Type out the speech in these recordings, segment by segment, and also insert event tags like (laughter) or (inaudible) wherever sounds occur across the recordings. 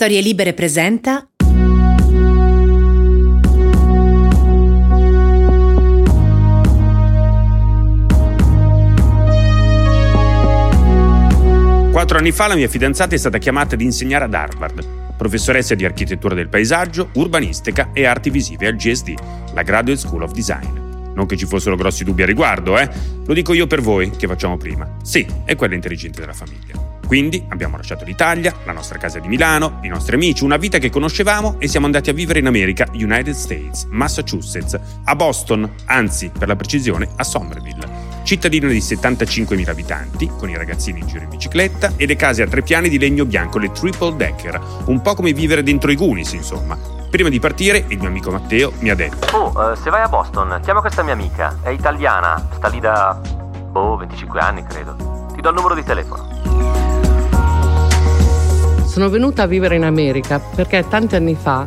Storie Libere presenta Quattro anni fa la mia fidanzata è stata chiamata ad insegnare ad Harvard, professoressa di architettura del paesaggio, urbanistica e arti visive al GSD, la Graduate School of Design. Non che ci fossero grossi dubbi a riguardo, eh? Lo dico io per voi, che facciamo prima. Sì, è quella intelligente della famiglia. Quindi abbiamo lasciato l'Italia, la nostra casa di Milano, i nostri amici, una vita che conoscevamo e siamo andati a vivere in America, United States, Massachusetts, a Boston, anzi, per la precisione, a Somerville. Cittadino di 75.000 abitanti, con i ragazzini in giro in bicicletta e le case a tre piani di legno bianco, le triple decker, un po' come vivere dentro i Goonies, insomma. Prima di partire, il mio amico Matteo mi ha detto: Oh, eh, se vai a Boston, chiama questa mia amica. È italiana, sta lì da. boh, 25 anni credo. Ti do il numero di telefono. Sono venuta a vivere in America perché tanti anni fa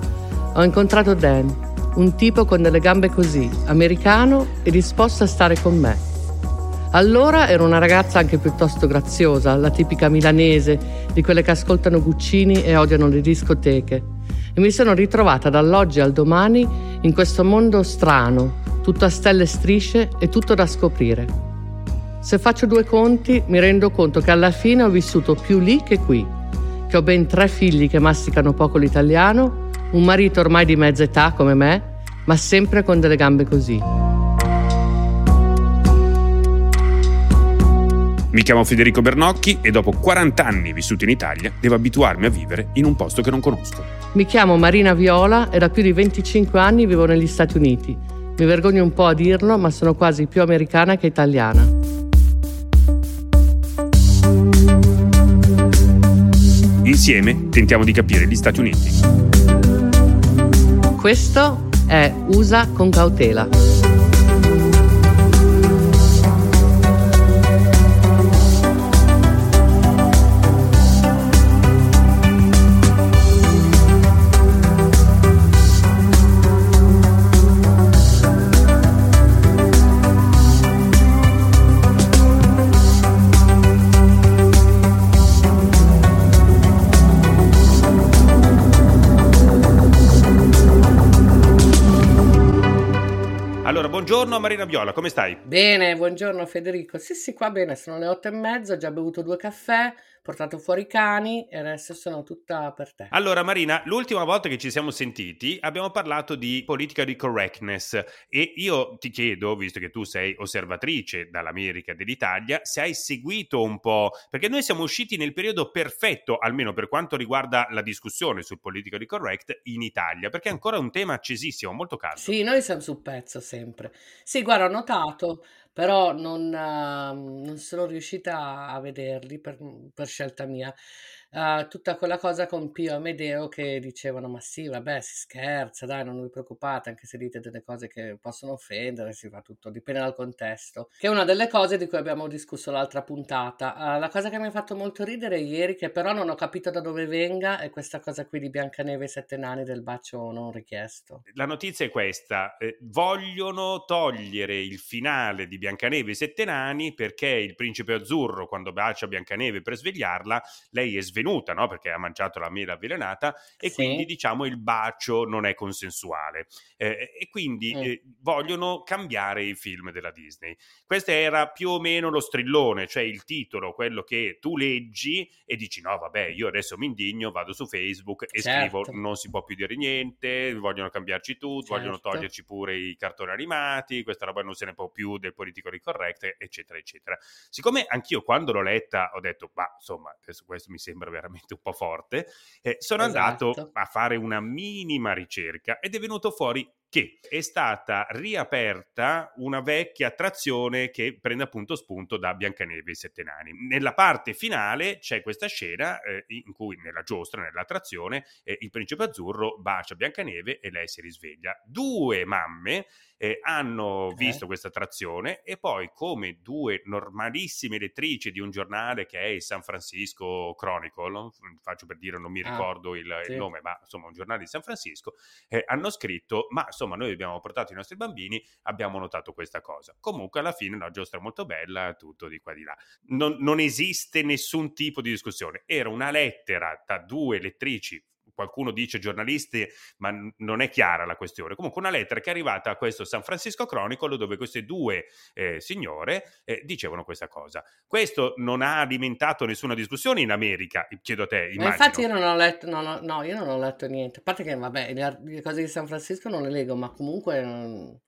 ho incontrato Dan, un tipo con delle gambe così, americano e disposto a stare con me. Allora ero una ragazza anche piuttosto graziosa, la tipica milanese, di quelle che ascoltano Guccini e odiano le discoteche. E mi sono ritrovata dall'oggi al domani in questo mondo strano, tutto a stelle e strisce e tutto da scoprire. Se faccio due conti, mi rendo conto che alla fine ho vissuto più lì che qui che ho ben tre figli che masticano poco l'italiano, un marito ormai di mezza età come me, ma sempre con delle gambe così. Mi chiamo Federico Bernocchi e dopo 40 anni vissuti in Italia devo abituarmi a vivere in un posto che non conosco. Mi chiamo Marina Viola e da più di 25 anni vivo negli Stati Uniti. Mi vergogno un po' a dirlo, ma sono quasi più americana che italiana. Insieme tentiamo di capire gli Stati Uniti. Questo è USA con cautela. Buongiorno Marina Viola, come stai? Bene, buongiorno Federico. Sì, sì, qua bene, sono le otto e mezza, ho già bevuto due caffè, portato fuori i cani e adesso sono tutta per te. Allora Marina, l'ultima volta che ci siamo sentiti abbiamo parlato di politica di correctness e io ti chiedo, visto che tu sei osservatrice dall'America e dell'Italia, se hai seguito un po', perché noi siamo usciti nel periodo perfetto, almeno per quanto riguarda la discussione sul politically correct in Italia, perché è ancora un tema accesissimo, molto caldo. Sì, noi siamo sul pezzo sempre. Sì, guarda, ho notato però non, ehm, non sono riuscita a vederli per, per scelta mia uh, tutta quella cosa con Pio Amedeo che dicevano ma sì vabbè si scherza dai non vi preoccupate anche se dite delle cose che possono offendere si fa tutto dipende dal contesto. Che è una delle cose di cui abbiamo discusso l'altra puntata. Uh, la cosa che mi ha fatto molto ridere ieri che però non ho capito da dove venga è questa cosa qui di Biancaneve e Sette Nani del bacio non richiesto. La notizia è questa eh, vogliono togliere il finale di Biancaneve e Sette Nani perché il principe azzurro quando bacia Biancaneve per svegliarla lei è svegliata svenuta, no? perché ha mangiato la mela avvelenata e sì. quindi diciamo il bacio non è consensuale eh, e quindi mm. eh, vogliono cambiare i film della Disney. Questo era più o meno lo strillone, cioè il titolo, quello che tu leggi e dici no vabbè io adesso mi indigno, vado su Facebook e certo. scrivo non si può più dire niente, vogliono cambiarci tutto, certo. vogliono toglierci pure i cartoni animati, questa roba non se ne può più del politico correct, eccetera, eccetera. Siccome anch'io quando l'ho letta ho detto, ma insomma, adesso questo mi sembra veramente un po' forte, eh, sono esatto. andato a fare una minima ricerca ed è venuto fuori che è stata riaperta una vecchia attrazione che prende appunto spunto da Biancaneve e i Sette Nani. Nella parte finale c'è questa scena eh, in cui nella giostra, nell'attrazione, eh, il principe azzurro bacia Biancaneve e lei si risveglia. Due mamme eh, hanno okay. visto questa attrazione e poi come due normalissime lettrici di un giornale che è il San Francisco Chronicle, faccio per dire non mi ah, ricordo il, sì. il, nome, ma insomma un giornale di San Francisco, eh, hanno scritto ma insomma noi abbiamo portato i nostri bambini, abbiamo notato questa cosa. Comunque alla fine la giostra molto bella, tutto di qua di là. Non, non esiste nessun tipo di discussione, era una lettera da due lettrici qualcuno dice giornalisti, ma non è chiara la questione. Comunque una lettera che è arrivata a questo San Francisco Chronicle dove queste due eh, signore eh, dicevano questa cosa. Questo non ha alimentato nessuna discussione in America, chiedo a te. Ma infatti io non ho letto, no, no, no, io non ho letto niente. A parte che, vabbè, le, le cose di San Francisco non le leggo, ma comunque... Non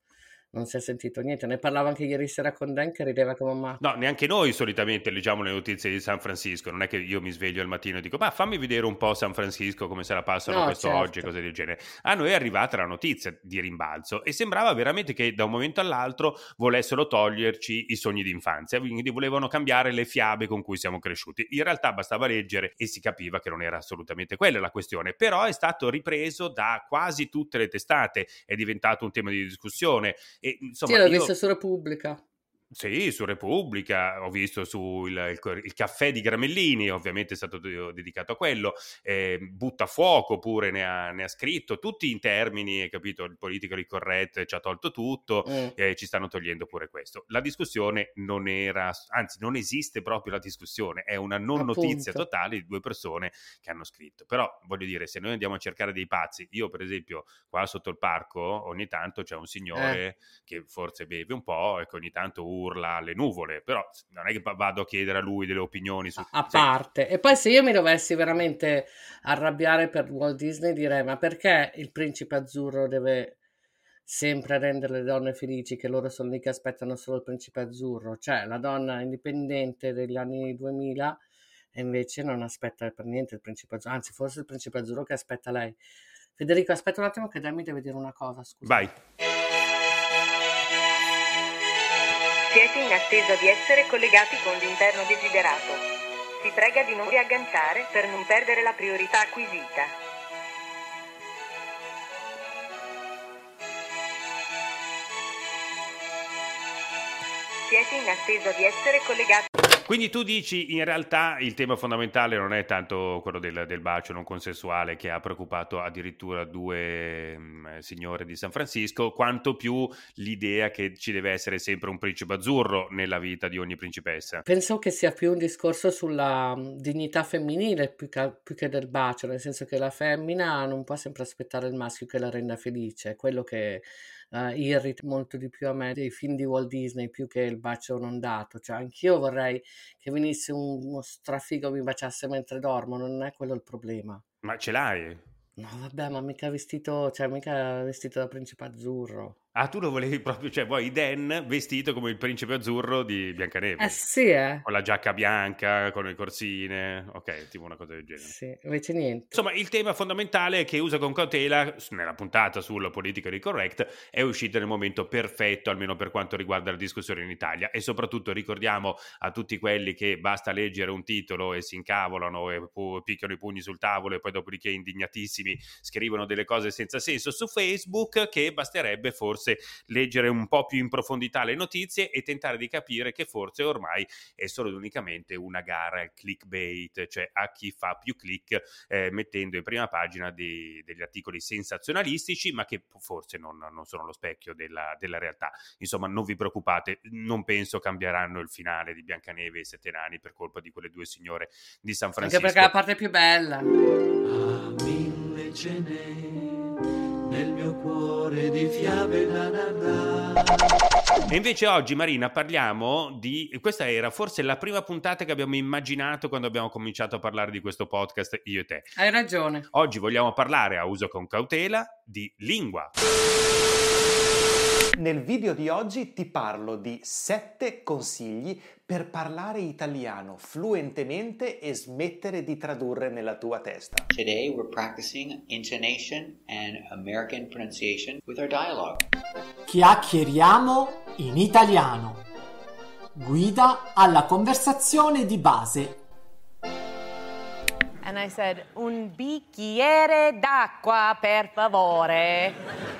non si è sentito niente. Ne parlavo anche ieri sera con Dan che rideva come un matto. No, neanche noi solitamente leggiamo le notizie di San Francisco. Non è che io mi sveglio al mattino e dico, ma fammi vedere un po' San Francisco, come se la passano no, questo certo. oggi, cose del genere. A noi è arrivata la notizia di rimbalzo e sembrava veramente che da un momento all'altro volessero toglierci i sogni d'infanzia, quindi volevano cambiare le fiabe con cui siamo cresciuti. In realtà bastava leggere e si capiva che non era assolutamente quella la questione, però è stato ripreso da quasi tutte le testate, è diventato un tema di discussione e, insomma, sì, l'ho io... visto su Repubblica. Sì, su Repubblica, ho visto sul il, il, caffè di Gramellini, ovviamente è stato dedicato a quello, eh, Buttafuoco pure ne ha, ne ha, scritto, tutti in termini, capito, il politically correct ci ha tolto tutto, mm. eh, ci stanno togliendo pure questo. La discussione non era, anzi non esiste proprio la discussione, è una non Appunto. notizia totale di due persone che hanno scritto. Però voglio dire, se noi andiamo a cercare dei pazzi, io per esempio qua sotto il parco ogni tanto c'è un signore eh. che forse beve un po' e che ogni tanto urla alle nuvole, però non è che vado a chiedere a lui delle opinioni su... A parte. E poi se io mi dovessi veramente arrabbiare per Walt Disney direi ma perché il principe azzurro deve sempre rendere le donne felici che loro sono lì che aspettano solo il principe azzurro, cioè la donna indipendente degli anni 2000 e invece non aspetta per niente il principe azzurro, anzi forse il principe azzurro che aspetta lei. Federico, aspetta un attimo che Demi deve dire una cosa, scusa. Vai. Siete in attesa di essere collegati con l'interno desiderato. Si prega di non riagganciare per non perdere la priorità acquisita. Siete in attesa di essere collegati. Quindi tu dici in realtà il tema fondamentale non è tanto quello del, del bacio non consensuale che ha preoccupato addirittura due mh, mm, signore di San Francisco, quanto più l'idea che ci deve essere sempre un principe azzurro nella vita di ogni principessa. Penso che sia più un discorso sulla mm, dignità femminile più che, più che del bacio, nel senso che la femmina non può sempre aspettare il maschio che la renda felice, quello che uh, irrita molto di più a me dei film di Walt Disney più che il bacio non dato. Cioè, anch'io vorrei che venisse un, uno strafigo mi baciasse mentre dormo, non è quello il problema. Ma ce l'hai? No, vabbè, ma mica vestito, cioè mica vestito da principe azzurro. Ah, tu lo volevi (laughs) proprio, cioè vuoi Dan vestito come il principe azzurro di Biancaneve. Eh sì, eh. Con la giacca bianca, con le corsine, ok, tipo una cosa del genere. Sì, invece niente. Insomma, il tema fondamentale che usa con cautela, nella puntata sulla politica di correct, è uscito nel momento perfetto, almeno per quanto riguarda la discussione in Italia. E soprattutto ricordiamo a tutti quelli che basta leggere un titolo e si incavolano e picchiano i pugni sul tavolo e poi dopodiché indignatissimi scrivono delle cose senza senso su Facebook, che basterebbe forse forse leggere un po' più in profondità le notizie e tentare di capire che forse ormai è solo ed unicamente una gara al clickbait, cioè a chi fa più click eh, mettendo in prima pagina dei, degli articoli sensazionalistici, ma che forse non, non sono lo specchio della, della, realtà. Insomma, non vi preoccupate, non penso cambieranno il finale di Biancaneve e i Sette Nani per colpa di quelle due signore di San Francisco. Anche perché è la parte più bella. A mille ce nel mio cuore di fiabe da narrare. E invece oggi, Marina, parliamo di. Questa era forse la prima puntata che abbiamo immaginato quando abbiamo cominciato a parlare di questo podcast, io e te. Hai ragione. Oggi vogliamo parlare a uso con cautela di lingua. Nel video di oggi ti parlo di 7 consigli per parlare italiano fluentemente e smettere di tradurre nella tua testa. Today we're practicing intonation and American pronunciation with our dialogue. Chiacchieriamo in italiano. Guida alla conversazione di base and I said, un bicchiere d'acqua, per favore.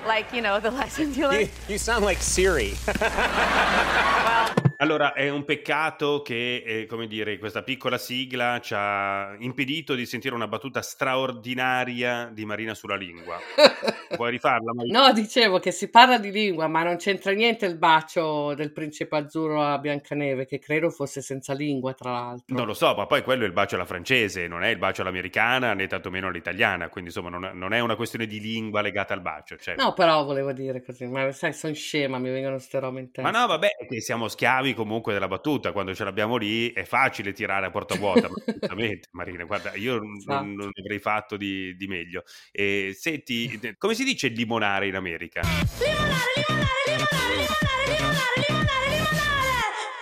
Like, you know, the (laughs) lesson you learn. You, you sound like Siri. (laughs) well, allora, è un peccato che, eh, come dire, questa piccola sigla ci ha impedito di sentire una battuta straordinaria di Marina sulla lingua. (laughs) Vuoi rifarla? Marina? No, dicevo che si parla di lingua, ma non c'entra niente il bacio del principe azzurro a Biancaneve, che credo fosse senza lingua, tra l'altro. Non lo so, ma poi quello è il bacio alla francese, non è il bacio all'americana né tantomeno all'italiana, quindi insomma non, non è una questione di lingua legata al bacio. Cioè. No, però volevo dire così, ma sai, sono scema, mi vengono ste robe in testa. Ma no, vabbè, siamo schiavi comunque della battuta, quando ce l'abbiamo lì è facile tirare a porta vuota, ma (laughs) assolutamente, Marina, guarda, io non, Esatto. non avrei fatto di, di meglio. E, senti, come si dice limonare in America?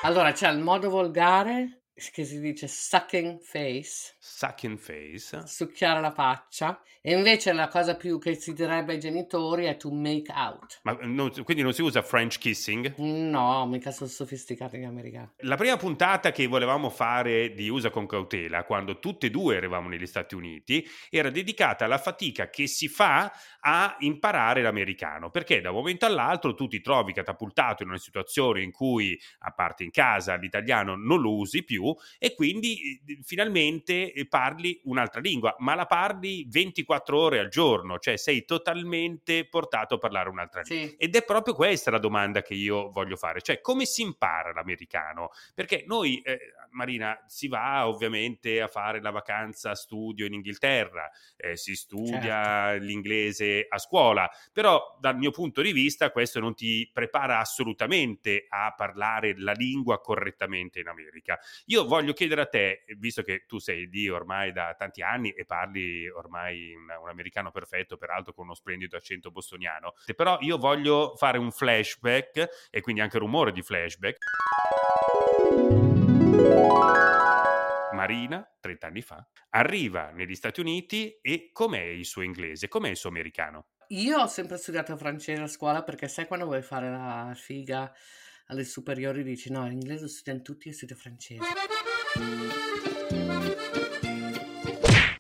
Allora, c'è il modo volgare che si dice sucking face, Suck in face? succhiare la faccia, e invece la cosa più che si direbbe ai genitori è to make out. Ma non- quindi non si usa French kissing? No, mica sono sofisticati gli americani. La prima puntata che volevamo fare di Usa con cautela, quando tutte e due eravamo negli Stati Uniti, era dedicata alla fatica che si fa a imparare l'americano, perché da un momento all'altro tu ti trovi catapultato in una situazione in cui, a parte in casa, l'italiano non lo usi più e quindi finalmente eh, parli un'altra lingua, ma la parli 24 ore al giorno, cioè sei totalmente portato a parlare un'altra lingua. Sì. Ed è proprio questa la domanda che io voglio fare, cioè come si impara l'americano? Perché noi, eh, Marina, si va ovviamente a fare la vacanza studio in Inghilterra, eh, si studia l'inglese a scuola, però dal mio punto di vista questo non ti prepara assolutamente a parlare la lingua correttamente in America. Io voglio chiedere a te, visto che tu sei lì ormai da tanti anni e parli ormai un, un americano perfetto, peraltro con uno splendido accento bostoniano, però io voglio fare un flashback e quindi anche rumore di flashback. Marina, 30 anni fa, arriva negli Stati Uniti e com'è il suo inglese, com'è il suo americano? Io ho sempre studiato francese a scuola perché sai quando vuoi fare la figa alle superiori dici no, l'inglese lo studiano tutti e studio francese.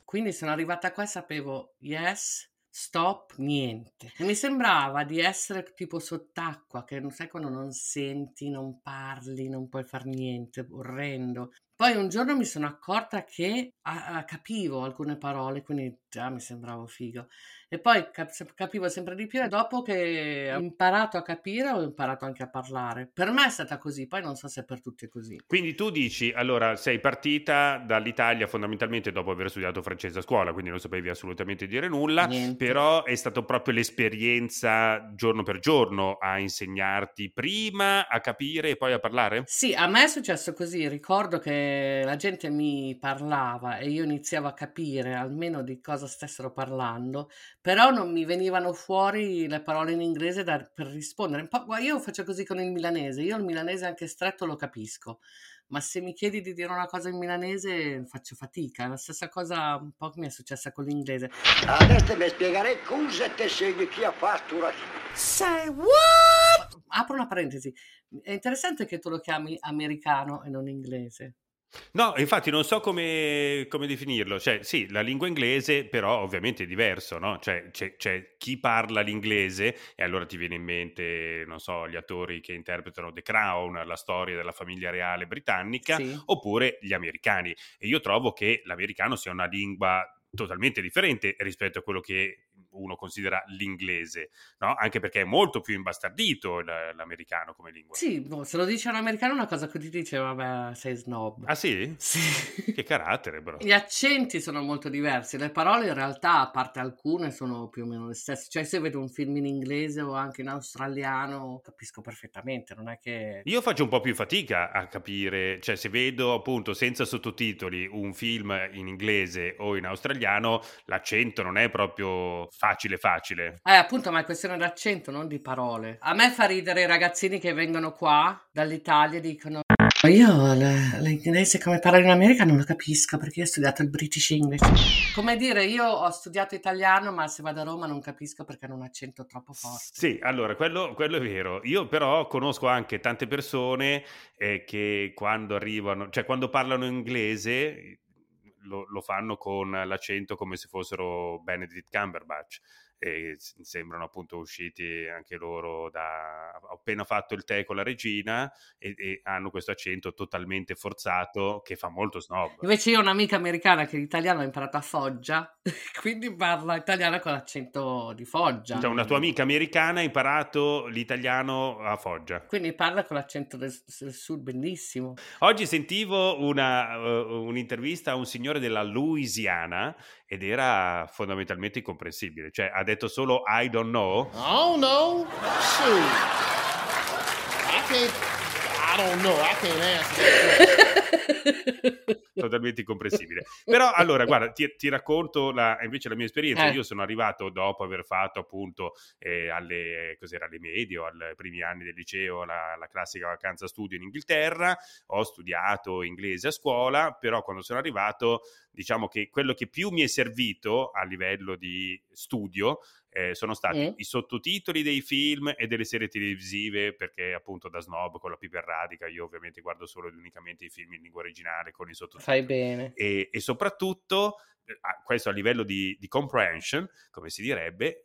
Quindi sono arrivata qua e sapevo yes, stop, niente. E mi sembrava di essere tipo sott'acqua, che non sai quando non senti, non parli, non puoi far niente, orrendo. Poi un giorno mi sono accorta che ah, capivo alcune parole, quindi già mi sembravo figo. E poi cap- capivo sempre di più e dopo che ho imparato a capire ho imparato anche a parlare. Per me è stata così, poi non so se per tutti è così. Quindi tu dici, allora, sei partita dall'Italia fondamentalmente dopo aver studiato francese a scuola, quindi non sapevi assolutamente dire nulla, Niente. però è stato proprio l'esperienza giorno per giorno a insegnarti prima a capire e poi a parlare? Sì, a me è successo così, ricordo che la gente mi parlava e io iniziavo a capire almeno di cosa stessero parlando, però non mi venivano fuori le parole in inglese da- per rispondere. Un po', guarda, io faccio così con il milanese, io il milanese anche stretto lo capisco, ma se mi chiedi di dire una cosa in milanese faccio fatica. La stessa cosa un po' che mi è successa con l'inglese. Adesso mi spiegherei cosa ti segni chi ha fatto ora. Say what? Apro una parentesi. È interessante che tu lo chiami americano e non inglese. No, infatti non so come, come definirlo, cioè sì, la lingua inglese però ovviamente è diverso, no? Cioè c'è, c'è chi parla l'inglese e allora ti viene in mente, non so, gli attori che interpretano The Crown, la storia della famiglia reale britannica, Sì. oppure gli americani. E io trovo che l'americano sia una lingua totalmente differente rispetto a quello che uno considera l'inglese, no? Anche perché è molto più imbastardito l'americano come lingua. Sì, boh, se lo dice un americano una cosa che ti dice, vabbè, sei snob. Ah sì? Sì. Che carattere, bro. Gli accenti sono molto diversi, le parole in realtà, a parte alcune, sono più o meno le stesse. Cioè, se vedo un film in inglese o anche in australiano, capisco perfettamente, non è che... Io faccio un po' più fatica a capire, cioè se vedo appunto senza sottotitoli un film in inglese o in australiano, l'accento non è proprio facile facile. Eh, appunto, ma è questione d'accento, non di parole. A me fa ridere i ragazzini che vengono qua dall'Italia e dicono io l'inglese come parlo in America non lo capisco perché io ho studiato il British English. Come dire, io ho studiato italiano, ma se vado a Roma non capisco perché hanno un accento troppo forte. Sì, allora quello, quello è vero. Io però conosco anche tante persone eh, che quando arrivano, cioè quando parlano inglese lo, lo fanno con l'accento come se fossero Benedict Cumberbatch. E sembrano appunto usciti anche loro da... ho appena fatto il tè con la regina e, e hanno questo accento totalmente forzato che fa molto snob. Invece io ho un'amica americana che l'italiano ha imparato a Foggia, (laughs) quindi parla italiano con l'accento di Foggia. Cioè, una tua amica americana ha imparato l'italiano a Foggia. Quindi parla con l'accento del, del sud, bellissimo. Oggi sentivo una, uh, un'intervista a un signore della Louisiana ed era fondamentalmente incomprensibile. Cioè, ha detto solo I don't know. Oh no, shoot. I can't. I don't know. I can't answer. (laughs) totalmente incomprensibile. Però allora, guarda, ti, ti racconto la, invece la mia esperienza. Eh. Io sono arrivato dopo aver fatto appunto eh, alle, cos'era, alle medie o ai primi anni del liceo la, la classica vacanza studio in Inghilterra. Ho studiato inglese a scuola, però quando sono arrivato, diciamo che quello che più mi è servito a livello di studio eh, sono stati Mm. i sottotitoli dei film e delle serie televisive, perché appunto da snob con la piper radica io ovviamente guardo solo ed unicamente i film in lingua originale con i sottotitoli Fai bene. e, e soprattutto eh, questo a livello di, di comprehension, come si direbbe,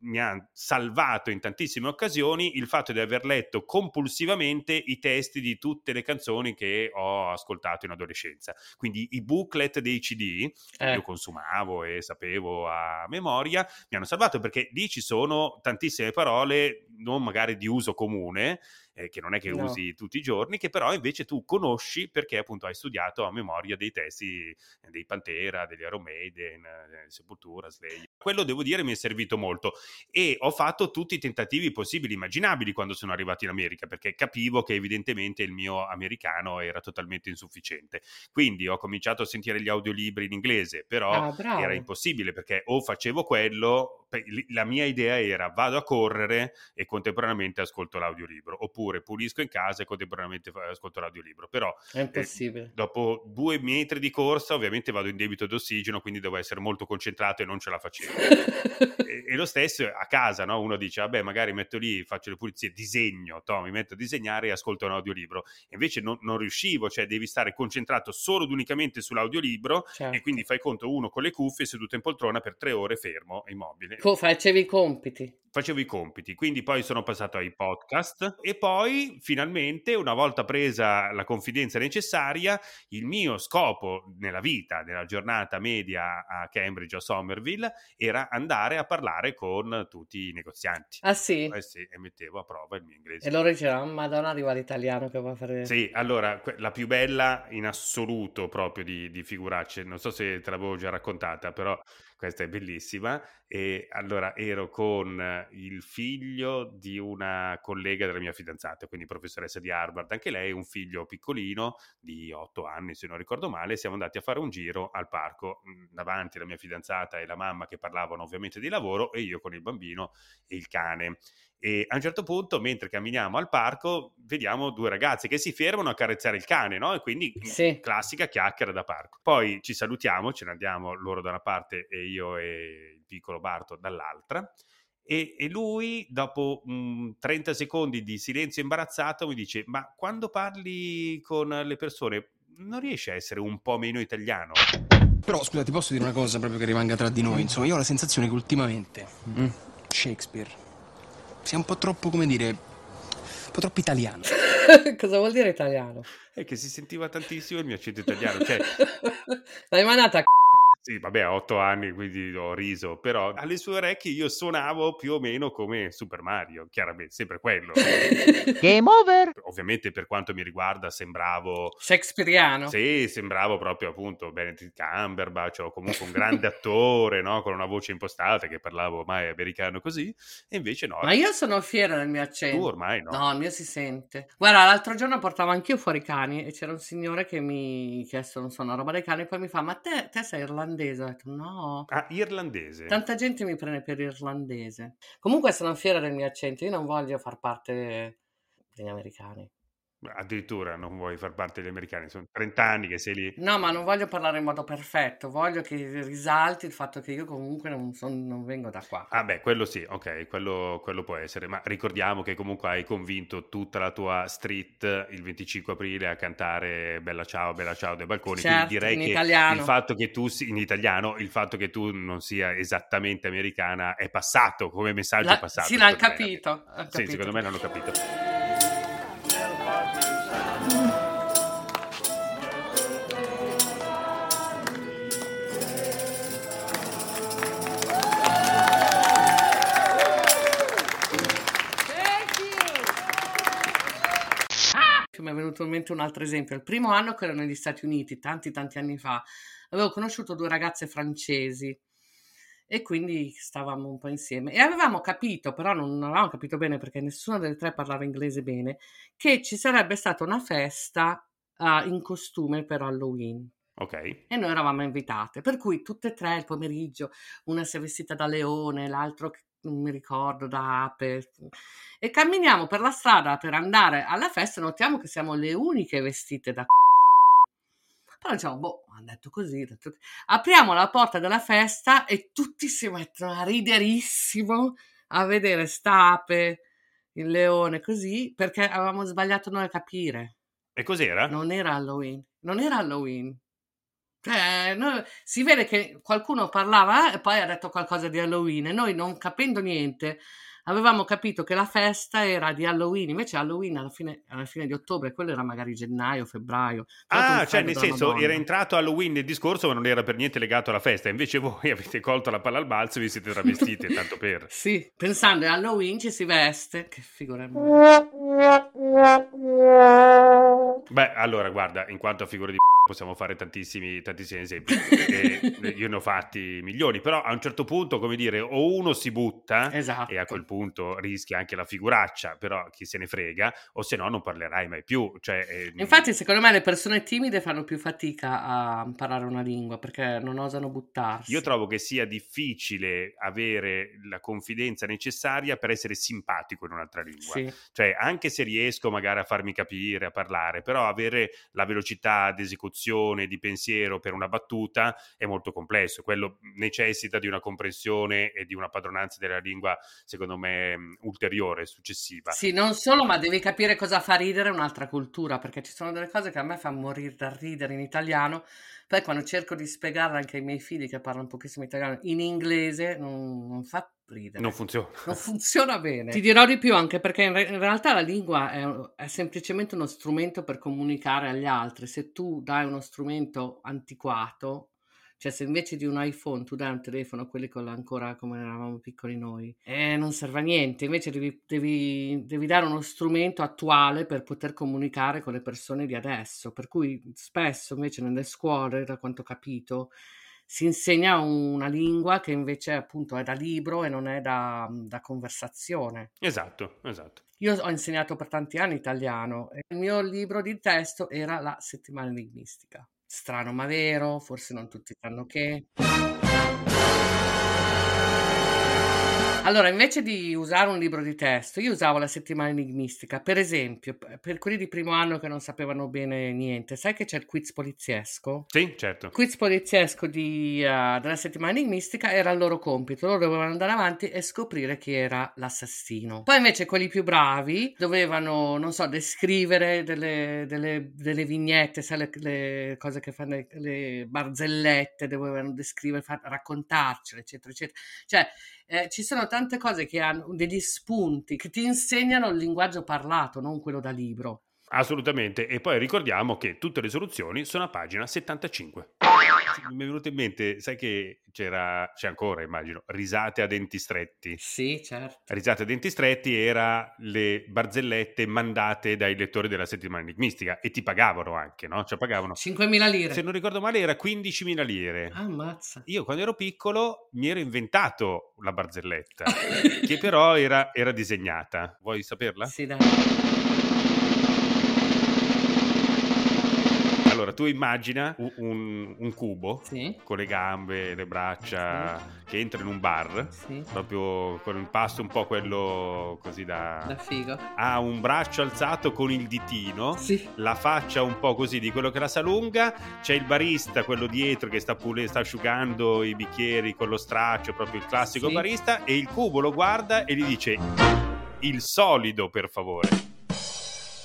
mi ha salvato in tantissime occasioni il fatto di aver letto compulsivamente i testi di tutte le canzoni che ho ascoltato in adolescenza. Quindi i booklet dei CD che Eh. io consumavo e sapevo a memoria mi hanno salvato perché lì ci sono tantissime parole non magari di uso comune eh, che non è che No. usi tutti i giorni, che però invece tu conosci perché appunto hai studiato a memoria dei testi dei Pantera, degli Iron Maiden, eh, Sepultura, Slayer. Quello devo dire mi è servito molto e ho fatto tutti i tentativi possibili, immaginabili quando sono arrivato in America, perché capivo che evidentemente il mio americano era totalmente insufficiente. Quindi ho cominciato a sentire gli audiolibri in inglese, però Ah, era impossibile perché o facevo quello, la mia idea era vado a correre e contemporaneamente ascolto l'audiolibro, oppure pulisco in casa e contemporaneamente ascolto l'audiolibro. Però È impossibile. dopo due metri di corsa ovviamente vado in debito d'ossigeno, quindi devo essere molto concentrato e non ce la facevo. (laughs) e, e lo stesso a casa, no? uno dice, vabbè, magari metto lì, faccio le pulizie, disegno, to, mi metto a disegnare e ascolto un audiolibro. Invece non, non riuscivo, cioè devi stare concentrato solo ed unicamente sull'audiolibro Certo. e quindi fai conto uno con le cuffie seduto in poltrona per tre ore fermo, immobile. Co- facevi i compiti. Facevo i compiti, quindi poi sono passato ai podcast e poi finalmente, una volta presa la confidenza necessaria, il mio scopo nella vita, nella giornata media a Cambridge, a Somerville, era andare a parlare con tutti i negozianti. Ah sì? Eh sì, e mettevo a prova il mio inglese. E loro dicevano, madonna arriva l'italiano che va a fare... Sì, allora, la più bella in assoluto proprio di, di figuracce, non so se te l'avevo già raccontata, però questa è bellissima. E allora ero con il figlio di una collega della mia fidanzata, quindi professoressa di Harvard, anche lei, un figlio piccolino di otto anni, se non ricordo male. Siamo andati a fare un giro al parco, mh, davanti la mia fidanzata e la mamma che parlavano ovviamente di lavoro e io con il bambino e il cane. E a un certo punto, mentre camminiamo al parco, vediamo due ragazzi che si fermano a carezzare il cane, no? E quindi Sì. classica chiacchiera da parco. Poi ci salutiamo, ce ne andiamo loro da una parte e io e il piccolo Barto dall'altra. E, e lui, dopo mm, 30 secondi di silenzio imbarazzato, mi dice: Ma quando parli con le persone, non riesci a essere un po' meno italiano? Però scusa, ti posso dire una cosa proprio che rimanga tra di noi. Insomma, io ho la sensazione che ultimamente mm, Shakespeare sia un po' troppo, come dire, un po' troppo italiano. (laughs) Cosa vuol dire italiano? È che si sentiva tantissimo il mio accento italiano. Cioè, (laughs) L'hai mandata a c***o. Sì, vabbè, a otto anni, quindi ho riso, però alle sue orecchie io suonavo più o meno come Super Mario, chiaramente, sempre quello. (laughs) Game over! Ovviamente per quanto mi riguarda sembravo... Shakespeareano. Sì, sembravo proprio appunto Benedict Cumberbatch o comunque un grande (laughs) attore, no? Con una voce impostata che parlavo ormai americano così, e invece no. Ma io sono fiera del mio accento. Tu ormai no. No, il mio si sente. Guarda, l'altro giorno portavo anch'io fuori cani e c'era un signore che mi chiesto, non so, una roba dei cani e poi mi fa, ma te, te sei irlandese? Ho detto, no. Ah, irlandese. Tanta gente mi prende per irlandese. Comunque sono fiera del mio accento, io non voglio far parte degli americani. Addirittura non vuoi far parte degli americani, sono 30 anni che sei lì. No, ma non voglio parlare in modo perfetto, voglio che risalti il fatto che io comunque non, son- non vengo da qua. Ah beh, quello sì, ok, quello, quello può essere, ma ricordiamo che comunque hai convinto tutta la tua street il 25 aprile a cantare Bella ciao, bella ciao dai balconi, Certo, quindi direi che italiano. il fatto che tu si- in italiano, il fatto che tu non sia esattamente americana è passato, come messaggio La- è passato. sì, l'hanno capito, hanno Sì, capito. secondo me l'hanno capito. Mi è venuto in mente un altro esempio. Il primo anno che ero negli Stati Uniti, tanti tanti anni fa, avevo conosciuto due ragazze francesi e quindi stavamo un po' insieme e avevamo capito, però non avevamo capito bene perché nessuna delle tre parlava inglese bene, che ci sarebbe stata una festa ah, in costume per Halloween. Ok. E noi eravamo invitate, per cui tutte e tre il pomeriggio, una si è vestita da leone, l'altro non mi ricordo da ape, e camminiamo per la strada per andare alla festa e notiamo che siamo le uniche vestite da però diciamo, boh, hanno detto così, detto- apriamo la porta della festa e tutti si mettono a riderissimo a vedere stape, il leone, così, perché avevamo sbagliato noi a capire. E cos'era? Non era Halloween, non era Halloween. Cioè, noi- si vede che qualcuno parlava e poi ha detto qualcosa di Halloween e noi non capendo niente avevamo capito che la festa era di Halloween, invece Halloween alla fine, alla fine di ottobre, quello era magari gennaio, febbraio. Ah, cioè nel senso Madonna. era entrato Halloween nel discorso ma non era per niente legato alla festa, invece voi (laughs) avete colto la palla al balzo e vi siete travestiti, (laughs) tanto per... Sì, pensando a Halloween ci si veste, che figura. Beh, allora guarda, in quanto a figure di possiamo fare tantissimi, tantissimi esempi, (laughs) io ne ho fatti milioni, però a un certo punto, come dire, o uno si butta Esatto. e a quel punto rischia anche la figuraccia, però chi se ne frega, o se no non parlerai mai più. Cioè, eh, Infatti, secondo me le persone timide fanno più fatica a imparare una lingua perché non osano buttarsi. Io trovo che sia difficile avere la confidenza necessaria per essere simpatico in un'altra lingua. Sì. Cioè, anche se riesco magari a farmi capire, a parlare, però avere la velocità d'esecuzione, di pensiero per una battuta è molto complesso. Quello necessita di una comprensione e di una padronanza della lingua, secondo me, mh, ulteriore, successiva. Sì, non solo, ma devi capire cosa fa ridere un'altra cultura, perché ci sono delle cose che a me fanno morire da ridere in italiano, poi quando cerco di spiegarle anche ai miei figli che parlano pochissimo italiano in inglese, non, non fa ridere. Non funziona. Non funziona bene. Ti dirò di più anche perché in, re- in realtà la lingua è, è semplicemente uno strumento per comunicare agli altri. Se tu dai uno strumento antiquato, cioè se invece di un iPhone tu dai un telefono a quelli con la- ancora come eravamo piccoli noi, eh, non serve a niente. Invece devi, devi- devi dare uno strumento attuale per poter comunicare con le persone di adesso. Per cui spesso invece nelle scuole, da quanto ho capito, si insegna una lingua che invece appunto è da libro e non è da, da conversazione. Esatto, esatto. Io ho insegnato per tanti anni italiano e il mio libro di testo era la settimana enigmistica. Strano ma vero, forse non tutti sanno che. Allora, invece di usare un libro di testo, io usavo la settimana enigmistica. Per esempio, per quelli di primo anno che non sapevano bene niente, sai che c'è il quiz poliziesco? Sì, certo. Il quiz poliziesco di, eh, della settimana enigmistica era il loro compito, loro dovevano andare avanti e scoprire chi era l'assassino. Poi invece quelli più bravi dovevano, non so, descrivere delle, delle- delle vignette, sai, le, le cose che fanno le, le barzellette, dovevano descrivere, far- raccontarcele, eccetera, eccetera. Cioè, eh, ci sono tante cose che hanno degli spunti che ti insegnano il linguaggio parlato, non quello da libro. Assolutamente. E poi ricordiamo che tutte le soluzioni sono a pagina 75. (laughs) Mi è venuto in mente, sai che c'era, c'è ancora immagino, risate a denti stretti. Sì, certo. Risate a denti stretti era le barzellette mandate dai lettori della settimana enigmistica e ti pagavano anche, no? Cioè pagavano. 5.000 lire. Se non ricordo male era 15.000 lire. Ammazza. Io quando ero piccolo mi ero inventato la barzelletta, (laughs) che però era, era disegnata. Vuoi saperla? Sì, dai. Allora, tu immagina un, un- un cubo Sì. con le gambe, le braccia, che entra in un bar, Sì. proprio con il passo un po' quello così da... Da figo. Ha un braccio alzato con il ditino, la faccia un po' così di quello che la sa lunga, c'è il barista, quello dietro che sta, pule- sta asciugando i bicchieri con lo straccio, proprio il classico Sì. barista, e il cubo lo guarda e gli dice il solido per favore.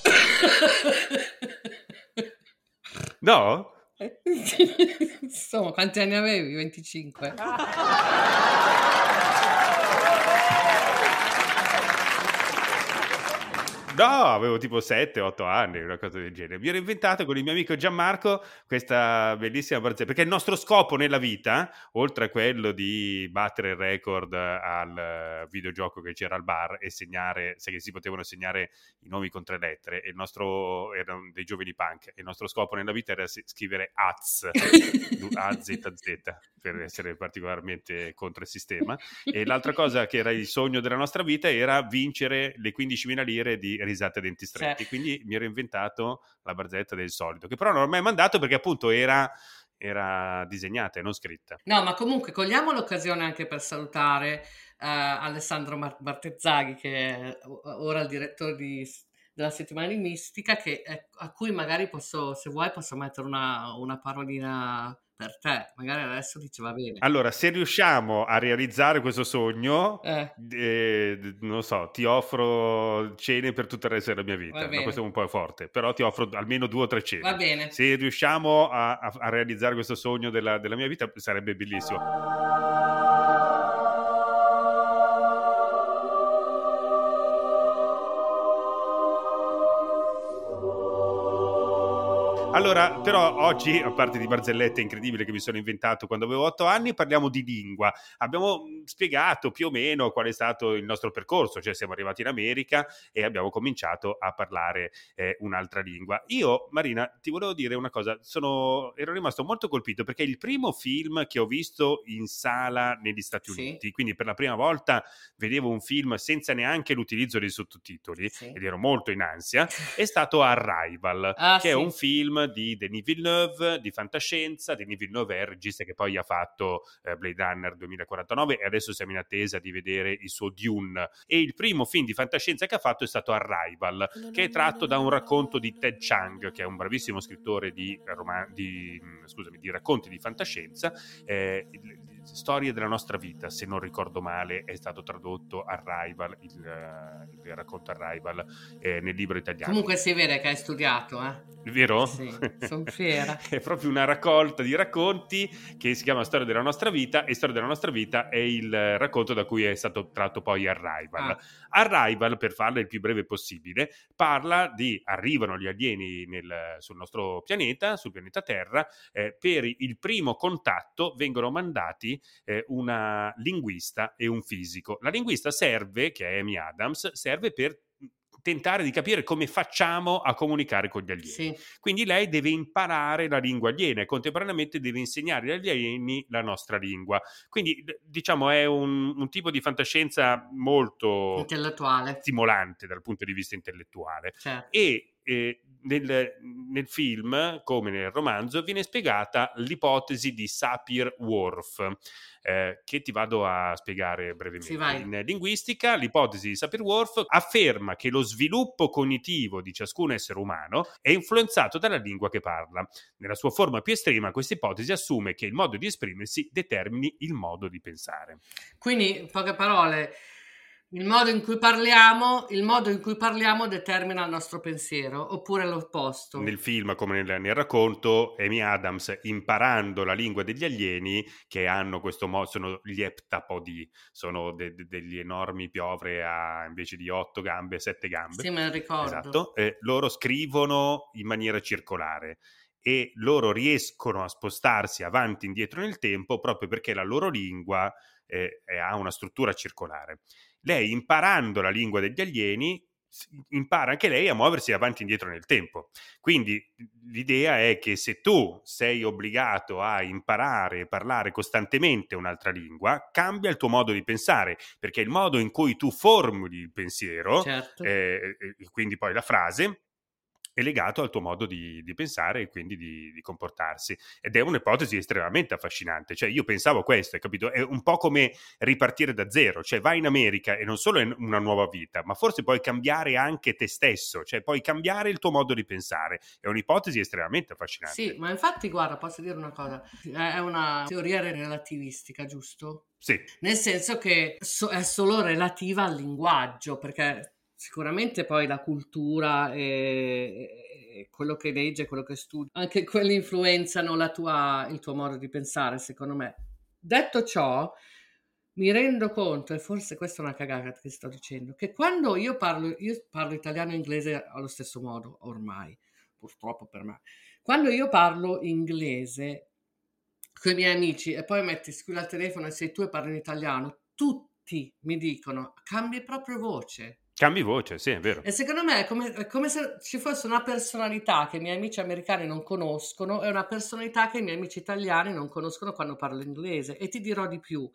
(laughs) No? (laughs) Insomma, quanti anni avevi? 25. (laughs) No, avevo tipo 7-8 anni, una cosa del genere. Mi ero inventato con il mio amico Gianmarco questa bellissima barzelletta, perché il nostro scopo nella vita, oltre a quello di battere il record al videogioco che c'era al bar e segnare, se che si potevano segnare i nomi con tre lettere, e il nostro, erano dei giovani punk, e il nostro scopo nella vita era scrivere AZ, AZZ, per essere particolarmente contro il sistema. E l'altra cosa che era il sogno della nostra vita era vincere le 15.000 lire di risate a denti stretti. Cioè. Quindi mi ero inventato la barzelletta del solito, che però non ho mai mandato perché appunto era, era disegnata e non scritta. No, ma comunque cogliamo l'occasione anche per salutare eh, Alessandro Mar- Bartezzaghi, che è ora il direttore di- della settimana di Mistica, che è- a cui magari posso, se vuoi, posso mettere una, una parolina per te. Magari adesso dice va bene. Allora, se riusciamo a realizzare questo sogno, Eh. eh, non so, ti offro cene per tutto il resto della mia vita. No, questo è un po' forte, però ti offro almeno due o tre cene. Va bene. Se riusciamo a, a- a realizzare questo sogno della, della mia vita, sarebbe bellissimo. Allora, però oggi, a parte di barzellette incredibili che mi sono inventato quando avevo otto anni, parliamo di lingua. Abbiamo mh, spiegato più o meno qual è stato il nostro percorso, cioè siamo arrivati in America e abbiamo cominciato a parlare eh, un'altra lingua. Io, Marina, ti volevo dire una cosa, sono, ero rimasto molto colpito perché è il primo film che ho visto in sala negli Stati Sì. Uniti, quindi per la prima volta vedevo un film senza neanche l'utilizzo dei sottotitoli Sì. ed ero molto in ansia, (laughs) è stato Arrival, Ah, che è sì. un film di Denis Villeneuve, di fantascienza. Denis Villeneuve è il regista che poi ha fatto eh, Blade Runner 2049 e adesso siamo in attesa di vedere il suo Dune. E il primo film di fantascienza che ha fatto è stato Arrival, che è tratto da un racconto di Ted Chiang, che è un bravissimo scrittore di, roma- di, scusami, di racconti di fantascienza. Eh, Storie della nostra vita, se non ricordo male, è stato tradotto Arrival, il, eh, il racconto Arrival eh, nel libro italiano. Comunque si vede che hai studiato, eh? Vero? Sì, son fiera. (laughs) è proprio una raccolta di racconti che si chiama Storia della nostra vita e Storia della nostra vita è il racconto da cui è stato tratto poi Arrival. Ah. Arrival, per farla il più breve possibile, parla di arrivano gli alieni nel- sul nostro pianeta, sul pianeta Terra, eh, per il primo contatto vengono mandati eh, una linguista e un fisico. La linguista serve, che è Amy Adams, serve per tentare di capire come facciamo a comunicare con gli alieni. Sì. Quindi lei deve imparare la lingua aliena e contemporaneamente deve insegnare agli alieni la nostra lingua. Quindi diciamo è un, un tipo di fantascienza molto Intellettuale. stimolante dal punto di vista intellettuale. Certo. E eh, nel, nel film, come nel romanzo, viene spiegata l'ipotesi di Sapir-Whorf, eh, che ti vado a spiegare brevemente. Sì. In linguistica, l'ipotesi di Sapir-Whorf afferma che lo sviluppo cognitivo di ciascun essere umano è influenzato dalla lingua che parla. Nella sua forma più estrema, questa ipotesi assume che il modo di esprimersi determini il modo di pensare. Quindi, in poche parole, il modo in cui parliamo, il modo in cui parliamo determina il nostro pensiero, oppure l'opposto. Nel film, come nel, nel racconto, Amy Adams, imparando la lingua degli alieni, che hanno questo modo, sono gli eptapodi, sono de- de- degli enormi piovre a, invece di otto gambe, sette gambe. Sì, me lo ricordo. Esatto, eh, loro scrivono in maniera circolare e loro riescono a spostarsi avanti e indietro nel tempo proprio perché la loro lingua eh, ha una struttura circolare. Lei, imparando la lingua degli alieni, impara anche lei a muoversi avanti e indietro nel tempo. Quindi l'idea è che se tu sei obbligato a imparare e parlare costantemente un'altra lingua, cambia il tuo modo di pensare, perché il modo in cui tu formuli il pensiero, Certo. eh, e quindi poi la frase, è legato al tuo modo di, di pensare e quindi di, di, comportarsi. Ed è un'ipotesi estremamente affascinante. Cioè, io pensavo questo, hai capito? È un po' come ripartire da zero. Cioè, vai in America e non solo è una nuova vita, ma forse puoi cambiare anche te stesso, cioè puoi cambiare il tuo modo di pensare. È un'ipotesi estremamente affascinante. Sì, ma infatti, guarda, posso dire una cosa. È una teoria relativistica, giusto? Sì. Nel senso che so- è solo relativa al linguaggio, perché sicuramente poi la cultura e, quello che legge, quello che studi, anche quelli influenzano tua, il tuo modo di pensare, secondo me. Detto ciò, mi rendo conto, e forse questa è una cagata che sto dicendo, che quando io parlo, io parlo italiano e inglese allo stesso modo ormai, purtroppo per me. Quando io parlo inglese con i miei amici e poi metti scusa al telefono e sei tu e parli in italiano, tutti mi dicono cambi proprio voce Cambi voce, sì, è vero. E secondo me è come, è come, se ci fosse una personalità che i miei amici americani non conoscono e una personalità che i miei amici italiani non conoscono quando parlo inglese. E ti dirò di più.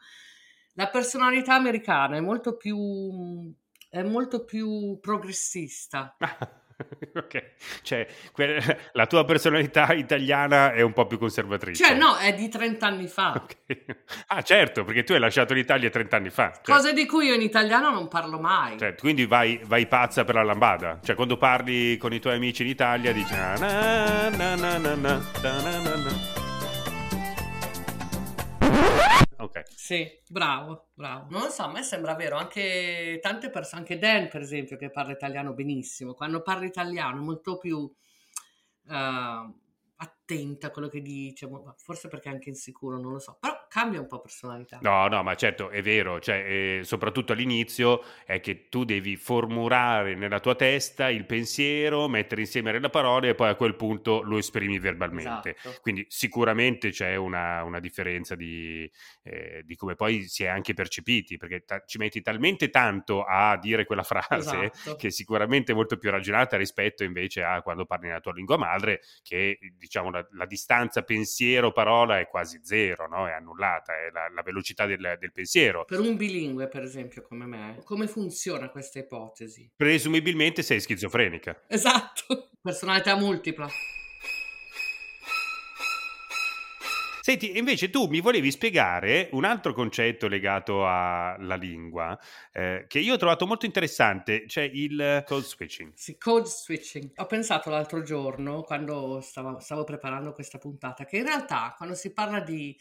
La personalità americana è molto più, è molto più progressista. (laughs) (laughs) ok, cioè que- (laughs) la tua personalità italiana è un po' più conservatrice. Cioè, no, è di 30 anni fa. (laughs) Okay. Ah, certo, perché tu hai lasciato l'Italia 30 anni fa. Cioè. Cose di cui io in italiano non parlo mai. Cioè, quindi vai, vai, pazza per la lambada. Cioè, quando parli con i tuoi amici in Italia dici... Na, na, na, Ok. Sì, bravo, bravo. Non lo so, a me sembra vero, anche tante persone, anche Dan per esempio, che parla italiano benissimo, quando parla italiano è molto più uh, attenta a quello che dice, forse perché è anche insicuro, non lo so, però cambia un po' personalità. No, no, ma certo è vero, cioè, eh, soprattutto all'inizio è che tu devi formulare nella tua testa il pensiero, mettere insieme le parole e poi a quel punto lo esprimi verbalmente. Esatto. Quindi sicuramente c'è una, una differenza di, eh, di, come poi si è anche percepiti, perché ta- ci metti talmente tanto a dire quella frase esatto. che sicuramente è molto più ragionata rispetto invece a quando parli nella tua lingua madre, che diciamo la, la distanza pensiero-parola è quasi zero, no? è annullata è la, la velocità del, del, pensiero. Per un bilingue, per esempio, come me, come funziona questa ipotesi? Presumibilmente sei schizofrenica. Esatto, (laughs) personalità multipla. Senti, invece tu mi volevi spiegare un altro concetto legato alla lingua eh, che io ho trovato molto interessante, cioè il code switching. Sì, code switching. Ho pensato l'altro giorno, quando stavo, stavo preparando questa puntata, che in realtà quando si parla di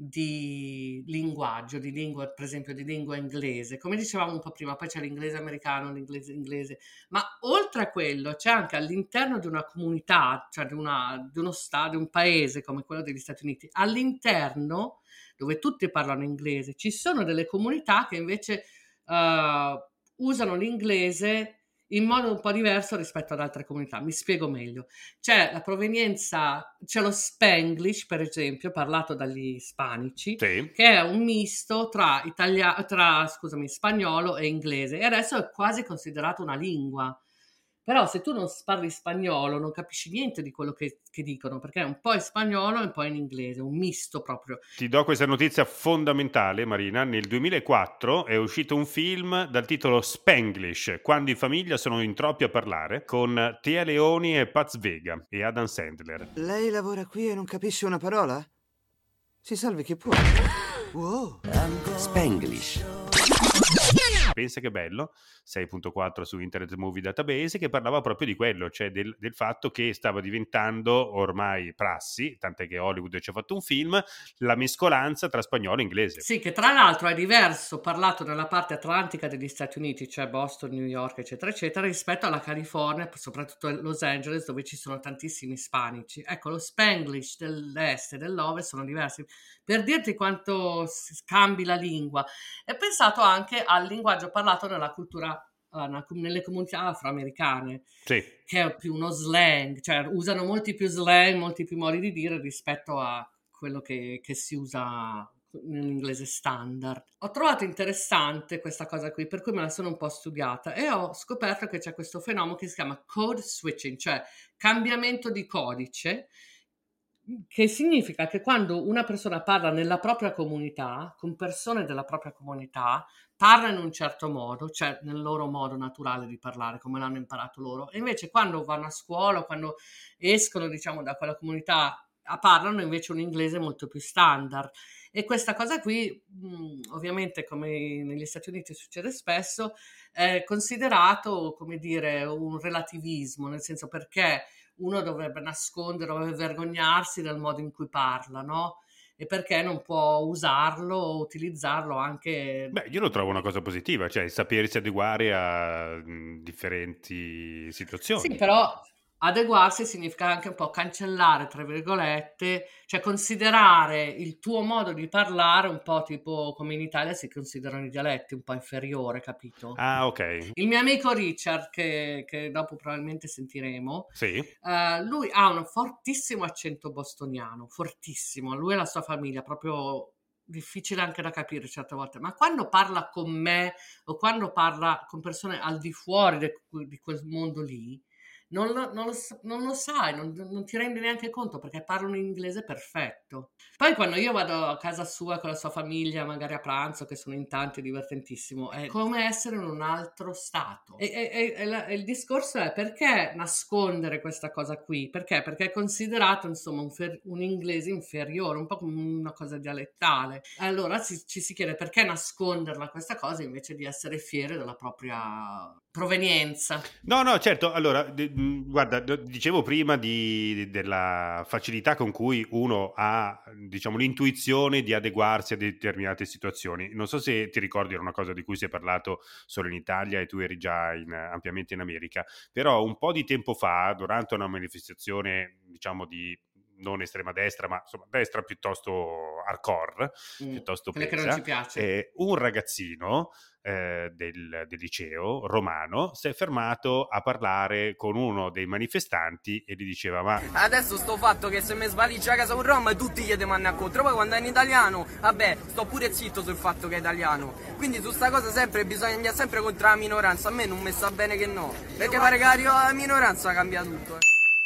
di linguaggio, di lingua, per esempio di lingua inglese, come dicevamo un po' prima, poi c'è l'inglese americano, l'inglese inglese, ma oltre a quello c'è anche all'interno di una comunità, cioè di, una, di uno stato, di un paese come quello degli Stati Uniti, all'interno dove tutti parlano inglese, ci sono delle comunità che invece uh, usano l'inglese in modo un po' diverso rispetto ad altre comunità. Mi spiego meglio. C'è la provenienza, c'è lo Spanglish, per esempio, parlato dagli ispanici, sì. che è un misto tra, italia- tra scusami, spagnolo e inglese e adesso è quasi considerato una lingua. Però se tu non parli spagnolo non capisci niente di quello che, che, dicono, perché è un po' in spagnolo e un po' in inglese, un misto proprio. Ti do questa notizia fondamentale, Marina. Nel 2004 è uscito un film dal titolo Spanglish, quando in famiglia sono in troppi a parlare, con Tia Leoni e Paz Vega e Adam Sandler. Lei lavora qui e non capisce una parola? Si salvi chi può. (gasps) Wow. Spanglish. Pensa che bello, 6.4 su Internet Movie Database, che parlava proprio di quello, cioè del, del, fatto che stava diventando ormai prassi, tant'è che Hollywood ci ha fatto un film, la mescolanza tra spagnolo e inglese. Sì, che tra l'altro è diverso parlato nella parte atlantica degli Stati Uniti, cioè Boston, New York, eccetera, eccetera, rispetto alla California, soprattutto Los Angeles, dove ci sono tantissimi ispanici. Ecco, lo Spanglish dell'est e dell'ovest sono diversi. Per dirti quanto cambi la lingua, è pensato anche al linguaggio parlato nella cultura Uh, nelle comunità afroamericane, sì. che è più uno slang, cioè usano molti più slang, molti più modi di dire rispetto a quello che, che si usa nell'inglese standard. Ho trovato interessante questa cosa qui, per cui me la sono un po' studiata e ho scoperto che c'è questo fenomeno che si chiama code switching, cioè cambiamento di codice che significa che quando una persona parla nella propria comunità, con persone della propria comunità, parla in un certo modo, cioè nel loro modo naturale di parlare, come l'hanno imparato loro, e invece quando vanno a scuola, quando escono, diciamo, da quella comunità, parlano invece un inglese molto più standard. E questa cosa qui, mh, ovviamente, come negli Stati Uniti succede spesso, è considerato, come dire, un relativismo, nel senso perché uno dovrebbe nascondere, dovrebbe vergognarsi del modo in cui parla, no? e perché non può usarlo o utilizzarlo anche... Beh, io lo trovo una cosa positiva, cioè sapersi adeguare a mh, differenti situazioni. Sì, però adeguarsi significa anche un po' cancellare, tra virgolette, cioè considerare il tuo modo di parlare un po' tipo come in Italia si considerano i dialetti, un po' inferiore, capito? Ah, ok. Il mio amico Richard, che, che dopo probabilmente sentiremo, Sì. eh, lui ha un fortissimo accento bostoniano, fortissimo, lui e la sua famiglia, proprio difficile anche da capire certe volte, ma quando parla con me o quando parla con persone al di fuori de- di quel mondo lì, non lo, non lo non lo sai, non, non ti rendi neanche conto perché parla un inglese perfetto. Poi quando io vado a casa sua con la sua famiglia, magari a pranzo, che sono in tanti, è divertentissimo, è come essere in un altro stato. E, e- e- la- il discorso è perché nascondere questa cosa qui? Perché? Perché è considerato insomma un, fer- un inglese inferiore, un po' come una cosa dialettale. Allora ci, ci si chiede perché nasconderla questa cosa invece di essere fieri della propria provenienza. No, no, certo. Allora, guarda, dicevo prima di- della facilità con cui uno ha, diciamo, l'intuizione di adeguarsi a determinate situazioni. Non so se ti ricordi, era una cosa di cui si è parlato solo in Italia e tu eri già in- ampiamente in America, però un po' di tempo fa, durante una manifestazione, diciamo, di non estrema destra, ma insomma destra piuttosto hardcore, Mm, piuttosto quelle che non pesa, ci piace. eh, un ragazzino eh, del, del liceo romano si è fermato a parlare con uno dei manifestanti e gli diceva ma Adesso sto fatto che se mi svaliccia a casa un rom tutti gli demanno a contro, poi quando è in italiano, vabbè, sto pure zitto sul fatto che è italiano. Quindi su sta cosa sempre bisogna andare sempre contro la minoranza, a me non mi sta bene che no, perché pare che la la minoranza cambia tutto. eh.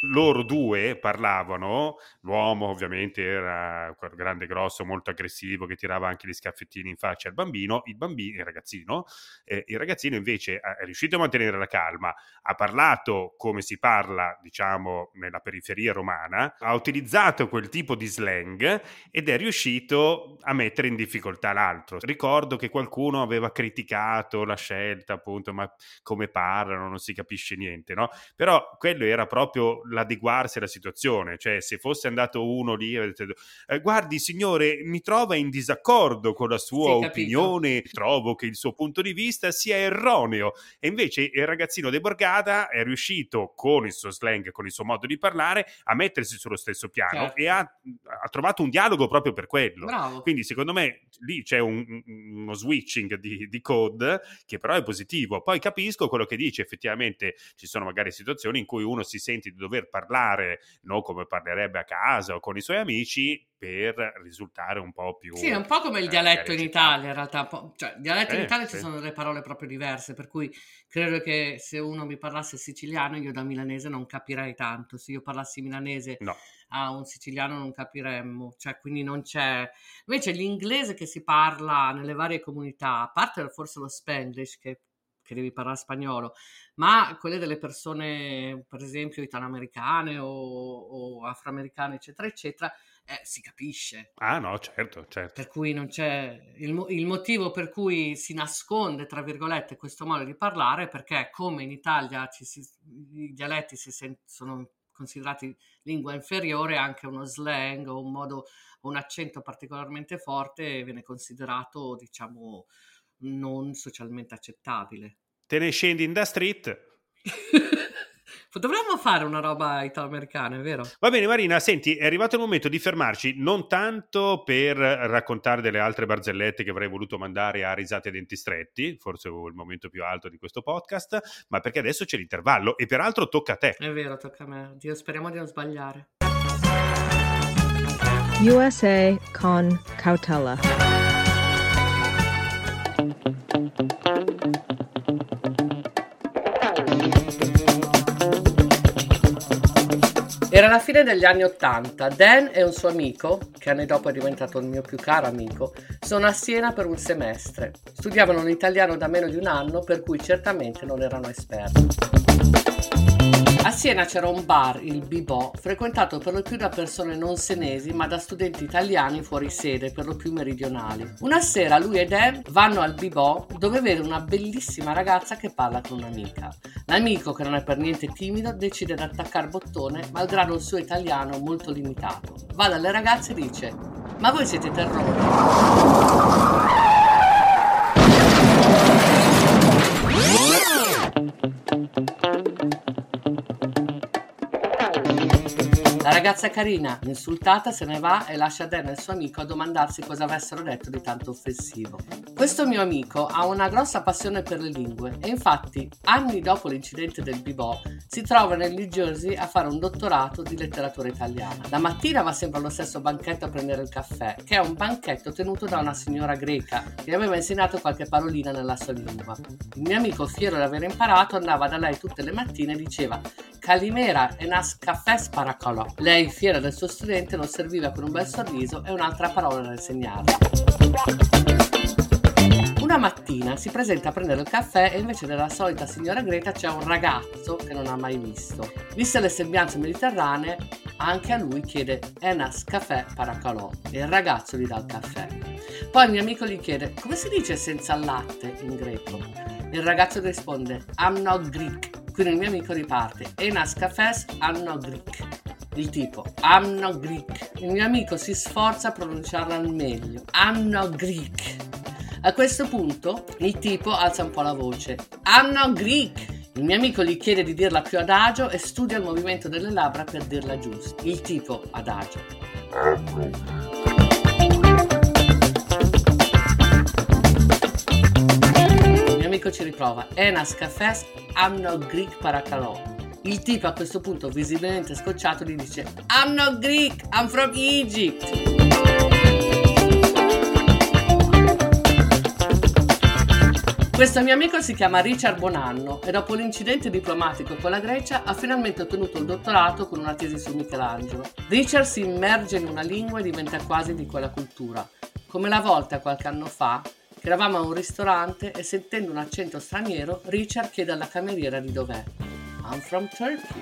Loro due parlavano, l'uomo ovviamente era grande grosso, molto aggressivo che tirava anche gli scaffettini in faccia al bambino, il bambino, il ragazzino, eh, il ragazzino invece è è riuscito a mantenere la calma, ha parlato come si parla, diciamo, nella periferia romana, ha utilizzato quel tipo di slang ed è riuscito a mettere in difficoltà l'altro. Ricordo che qualcuno aveva criticato la scelta, appunto, ma come parlano, non si capisce niente, no? Però quello era proprio l'adeguarsi alla situazione, cioè se fosse andato uno lì e detto, "Eh, guardi signore, mi trova in disaccordo con la sua Sì, capito. opinione, trovo che il suo punto di vista sia erroneo. E invece il ragazzino De Borgata è riuscito con il suo slang, con il suo modo di parlare, a mettersi sullo stesso piano Certo. e ha, ha trovato un dialogo proprio per quello. Bravo. Quindi secondo me lì c'è un- un- uno switching di, di code che però è positivo. Poi capisco quello che dice, effettivamente ci sono magari situazioni in cui uno si sente di dover parlare non come parlerebbe a casa o con i suoi amici per risultare un po' più... Sì, è un po' come il eh, dialetto in magari Italia, in realtà. Cioè, il dialetto in Eh, Italia ci sì. sono delle parole proprio diverse, per cui credo che se uno mi parlasse siciliano, io da milanese non capirei tanto. Se io parlassi milanese No. a un siciliano non capiremmo, cioè quindi non c'è... Invece l'inglese che si parla nelle varie comunità, a parte forse lo spanglish che che devi parlare spagnolo, ma quelle delle persone, per esempio, italoamericane o, o afroamericane, eccetera, eccetera, eh, si capisce. Ah no, certo, certo. Per cui non c'è il, il motivo per cui si nasconde, tra virgolette, questo modo di parlare, perché come in Italia si- i dialetti si sen- sono considerati lingua inferiore, anche uno slang o un modo, un accento particolarmente forte viene considerato, diciamo, non socialmente accettabile. Te ne scendi in da street. (laughs) Dovremmo fare una roba italo-americana, è vero? Va bene Marina, senti, è arrivato il momento di fermarci non tanto per raccontare delle altre barzellette che avrei voluto mandare a risate a denti stretti, forse il momento più alto di questo podcast, ma perché adesso c'è l'intervallo e peraltro tocca a te. È vero, tocca a me. Dio, speriamo di non sbagliare. USA con cautela. Era la fine degli anni Ottanta. Dan e un suo amico, che anni dopo è diventato il mio più caro amico, sono a Siena per un semestre. Studiavano l'italiano da meno di un anno, per cui certamente non erano esperti. Siena c'era un bar, il Bibò, frequentato per lo più da persone non senesi ma da studenti italiani fuori sede, per lo più meridionali. Una sera lui e Dan vanno al Bibò dove vede una bellissima ragazza che parla con un'amica. L'amico, che non è per niente timido, decide di attaccare bottone malgrado il suo italiano molto limitato. Va dalle ragazze e dice ma voi siete terrori? La ragazza carina, insultata, se ne va e lascia Dan e il suo amico a domandarsi cosa avessero detto di tanto offensivo. Questo mio amico ha una grossa passione per le lingue e infatti, anni dopo l'incidente del Bibò, si trova nel New Jersey a fare un dottorato di letteratura italiana. La mattina va sempre allo stesso banchetto a prendere il caffè, che è un banchetto tenuto da una signora greca che aveva insegnato qualche parolina nella sua lingua. Il mio amico, fiero di aver imparato, andava da lei tutte le mattine e diceva Calimera e nas caffè sparacolò. Lei, fiera del suo studente, lo serviva con un bel sorriso e un'altra parola da insegnarle. Una mattina si presenta a prendere il caffè e invece della solita signora Greta c'è un ragazzo che non ha mai visto. Viste le sembianze mediterranee, anche a lui chiede Enas caffè paracalò e il ragazzo gli dà il caffè. Poi il mio amico gli chiede come si dice senza latte in greco. Il ragazzo risponde I'm not Greek. Quindi il mio amico riparte Enas cafés I'm not Greek. Il tipo I'm not Greek. Il mio amico si sforza a pronunciarla al meglio. I'm not Greek. A questo punto il tipo alza un po' la voce. I'm not Greek. Il mio amico gli chiede di dirla più adagio e studia il movimento delle labbra per dirla giusta. Il tipo adagio. Il mio amico ci riprova. Enas cafés I'm not Greek paracalò. Il tipo a questo punto, visibilmente scocciato, gli dice I'm not Greek, I'm from Egypt. Questo mio amico si chiama Richard Bonanno e dopo l'incidente diplomatico con la Grecia ha finalmente ottenuto il dottorato con una tesi su Michelangelo. Richard si immerge in una lingua e diventa quasi di quella cultura, come la volta qualche anno fa che eravamo a un ristorante e sentendo un accento straniero Richard chiede alla cameriera di dov'è. I'm from Turkey.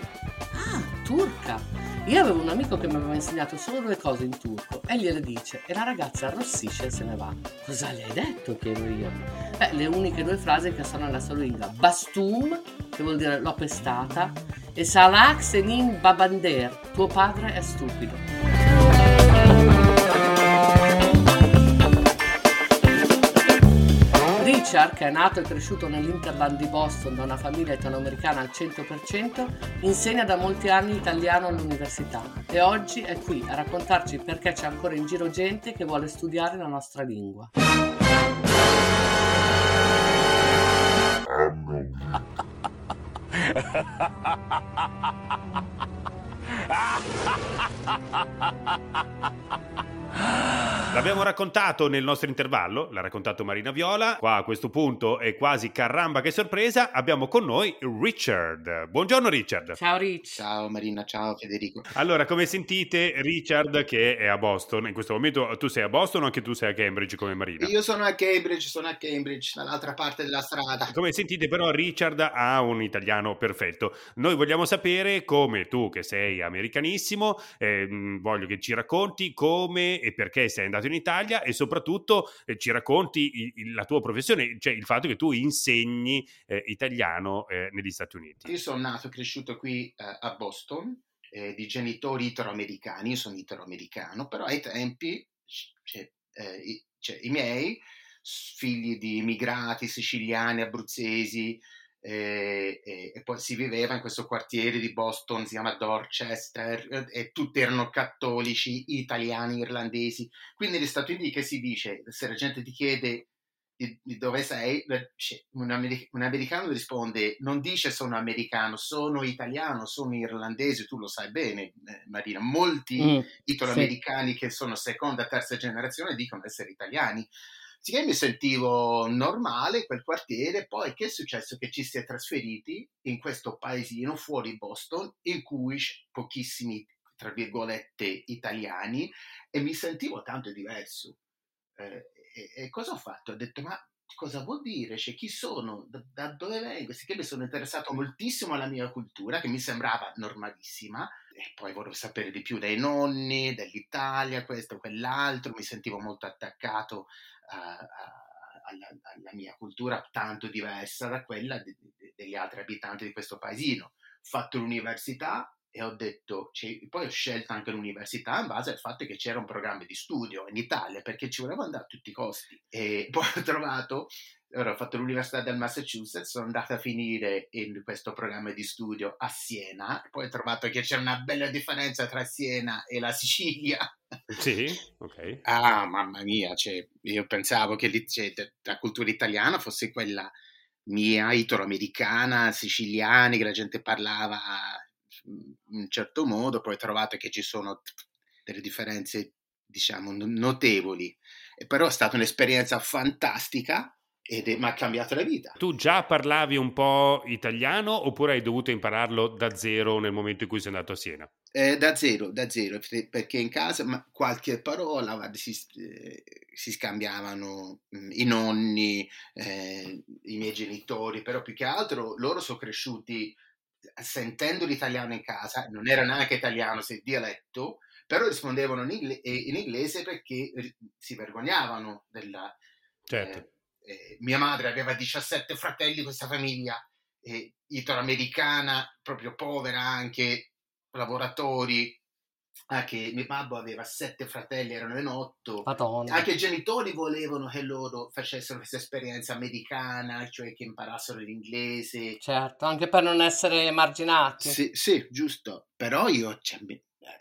Ah, turca! Io avevo un amico che mi aveva insegnato solo due cose in turco e gliele dice e la ragazza arrossisce e se ne va. Cosa le hai detto? chiedo io. Beh, le uniche due frasi che sono nella sua lingua. Bastum, che vuol dire l'ho pestata, e Salak Senin Babander, tuo padre è stupido. Richard, che è nato e cresciuto nell'Interland di Boston da una famiglia italoamericana al 100%, insegna da molti anni italiano all'università e oggi è qui a raccontarci perché c'è ancora in giro gente che vuole studiare la nostra lingua. (laughs) L'abbiamo raccontato nel nostro intervallo, l'ha raccontato Marina Viola. Qua a questo punto è quasi caramba che sorpresa. Abbiamo con noi Richard. Buongiorno Richard. Ciao Rich. Ciao Marina, ciao Federico. Allora, come sentite, Richard che è a Boston, in questo momento tu sei a Boston o anche tu sei a Cambridge come Marina? Io sono a Cambridge, sono a Cambridge, dall'altra parte della strada. Come sentite però Richard ha un italiano perfetto. Noi vogliamo sapere come tu che sei americanissimo, eh, voglio che ci racconti come e perché sei andato in Italia e soprattutto eh, ci racconti il, la tua professione, cioè il fatto che tu insegni eh, italiano eh, negli Stati Uniti. Io sono nato e cresciuto qui eh, a Boston, eh, di genitori italo-americani, io sono italo-americano, però ai tempi cioè, cioè, i miei figli di immigrati siciliani, abruzzesi, e, e, e, poi si viveva in questo quartiere di Boston, si chiama Dorchester, e tutti erano cattolici, italiani, irlandesi. Quindi negli Stati Uniti che si dice, se la gente ti chiede di, di dove sei, un, americ- un, americano risponde, non dice sono americano, sono italiano, sono irlandese, tu lo sai bene eh, Marina, molti mm, italoamericani sì. che sono seconda, terza generazione dicono essere italiani. Sì che mi sentivo normale in quel quartiere, poi che è successo? Che ci si è trasferiti in questo paesino fuori Boston in cui pochissimi, tra virgolette, italiani e mi sentivo tanto diverso. Eh, e, e cosa ho fatto? Ho detto, ma cosa vuol dire? Cioè, chi sono? Da, da dove vengo? Sì che mi sono interessato moltissimo alla mia cultura, che mi sembrava normalissima, e poi volevo sapere di più dai nonni, dell'Italia, questo, quell'altro, mi sentivo molto attaccato alla, alla mia cultura, tanto diversa da quella de- de- degli altri abitanti di questo paesino. Ho fatto l'università e ho detto, cioè, poi ho scelto anche l'università in base al fatto che c'era un programma di studio in Italia perché ci volevo andare a tutti i costi e (laughs) poi ho trovato allora, ho fatto l'università del Massachusetts, sono andato a finire in questo programma di studio a Siena, poi ho trovato che c'era una bella differenza tra Siena e la Sicilia. Sì, (laughs) ok. Ah, mamma mia, cioè, io pensavo che cioè, la cultura italiana fosse quella mia, italo-americana, siciliana, che la gente parlava in un certo modo, poi ho trovato che ci sono delle differenze, diciamo, no- notevoli. E però è stata un'esperienza fantastica ed mi ha cambiato la vita. Tu già parlavi un po' italiano oppure hai dovuto impararlo da zero nel momento in cui sei andato a Siena? Eh, da zero, da zero, perché in casa qualche parola si, eh, si scambiavano mm, i nonni, eh, i miei genitori, però più che altro loro sono cresciuti sentendo l'italiano in casa, non era neanche italiano, se dialetto, però rispondevano in inglese perché eh, si vergognavano della... Certo. eh, mia madre aveva 17 fratelli, questa famiglia eh, italo-americana, proprio povera anche, lavoratori, anche mio babbo aveva sette fratelli, erano in otto, Madonna. anche i genitori volevano che loro facessero questa esperienza americana, cioè che imparassero l'inglese. Certo, anche per non essere emarginati. Sì, sì, giusto, però io cioè,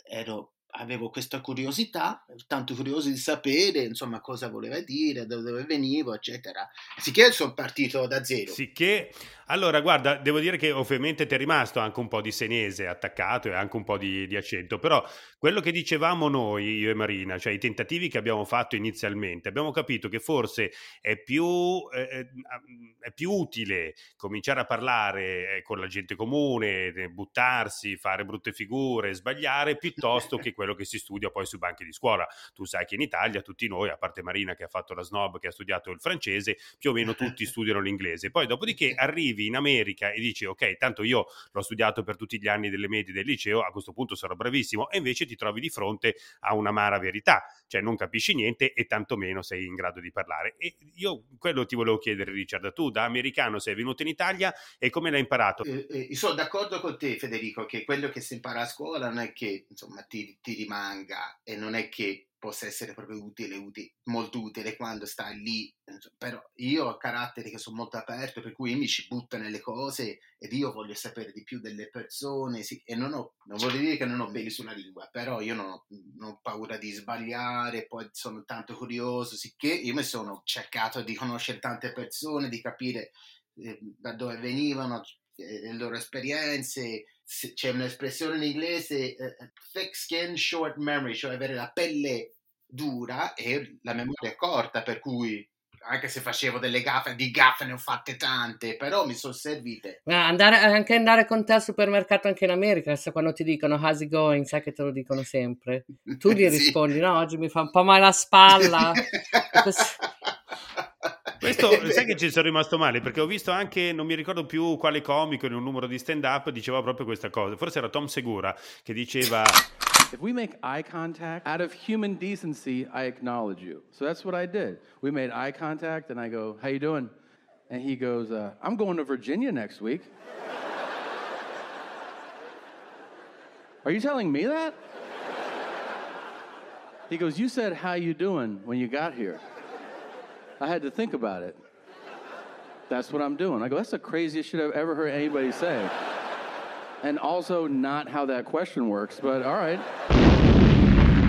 ero- avevo questa curiosità, tanto curioso di sapere, insomma, cosa voleva dire, da dove venivo, eccetera. Sicché sono partito da zero. Sicché, allora, guarda, devo dire che ovviamente ti è rimasto anche un po' di senese attaccato e anche un po' di, di accento, però quello che dicevamo noi, io e Marina, cioè i tentativi che abbiamo fatto inizialmente, abbiamo capito che forse è più, eh, è più utile cominciare a parlare eh, con la gente comune, eh, buttarsi, fare brutte figure, sbagliare, piuttosto che quello che si studia poi sui banchi di scuola. Tu sai che in Italia tutti noi, a parte Marina che ha fatto la snob, che ha studiato il francese, più o meno tutti studiano l'inglese. Poi dopodiché arrivi in America e dici ok, tanto io l'ho studiato per tutti gli anni delle medie del liceo, a questo punto sarò bravissimo e invece ti trovi di fronte a un'amara verità, cioè non capisci niente e tantomeno sei in grado di parlare. E io quello ti volevo chiedere Richard, tu da americano sei venuto in Italia e come l'hai imparato? Eh, eh, sono d'accordo con te, Federico, che quello che si impara a scuola non è che insomma, ti, ti rimanga e non è che possa essere proprio utile, uti- molto utile quando stai lì. Però io ho caratteri che sono molto aperto, per cui mi ci butto nelle cose ed io voglio sapere di più delle persone. sì, e non, ho, non voglio dire che non ho peli sulla lingua, però io non ho, non ho paura di sbagliare, poi sono tanto curioso, sicché io mi sono cercato di conoscere tante persone, di capire eh, da dove venivano, eh, le loro esperienze. C'è un'espressione in inglese, eh, thick skin, short memory, cioè avere la pelle dura e la memoria corta, per cui anche se facevo delle gaffe, di gaffe ne ho fatte tante, però mi sono servite. Ma andare, anche andare con te al supermercato anche in America, se quando ti dicono how's it going, sai che te lo dicono sempre. Tu gli (laughs) Sì. rispondi, no, oggi mi fa un po' male la spalla. (laughs) Questo (laughs) sai che ci sono rimasto male perché ho visto anche, non mi ricordo più quale comico in un numero di stand up diceva proprio questa cosa. Forse era Tom Segura che diceva If we make eye contact, out of human decency, I acknowledge you. So that's what I did. We made eye contact, and I go, "How you doing?" And he goes, uh, "I'm going to Virginia next week." (laughs) Are you telling me that? He goes, "You said how you doing when you got here." I had to think about it. That's what I'm doing. I go, "That's the craziest shit I've ever heard anybody say." And also not how that question works, but all right.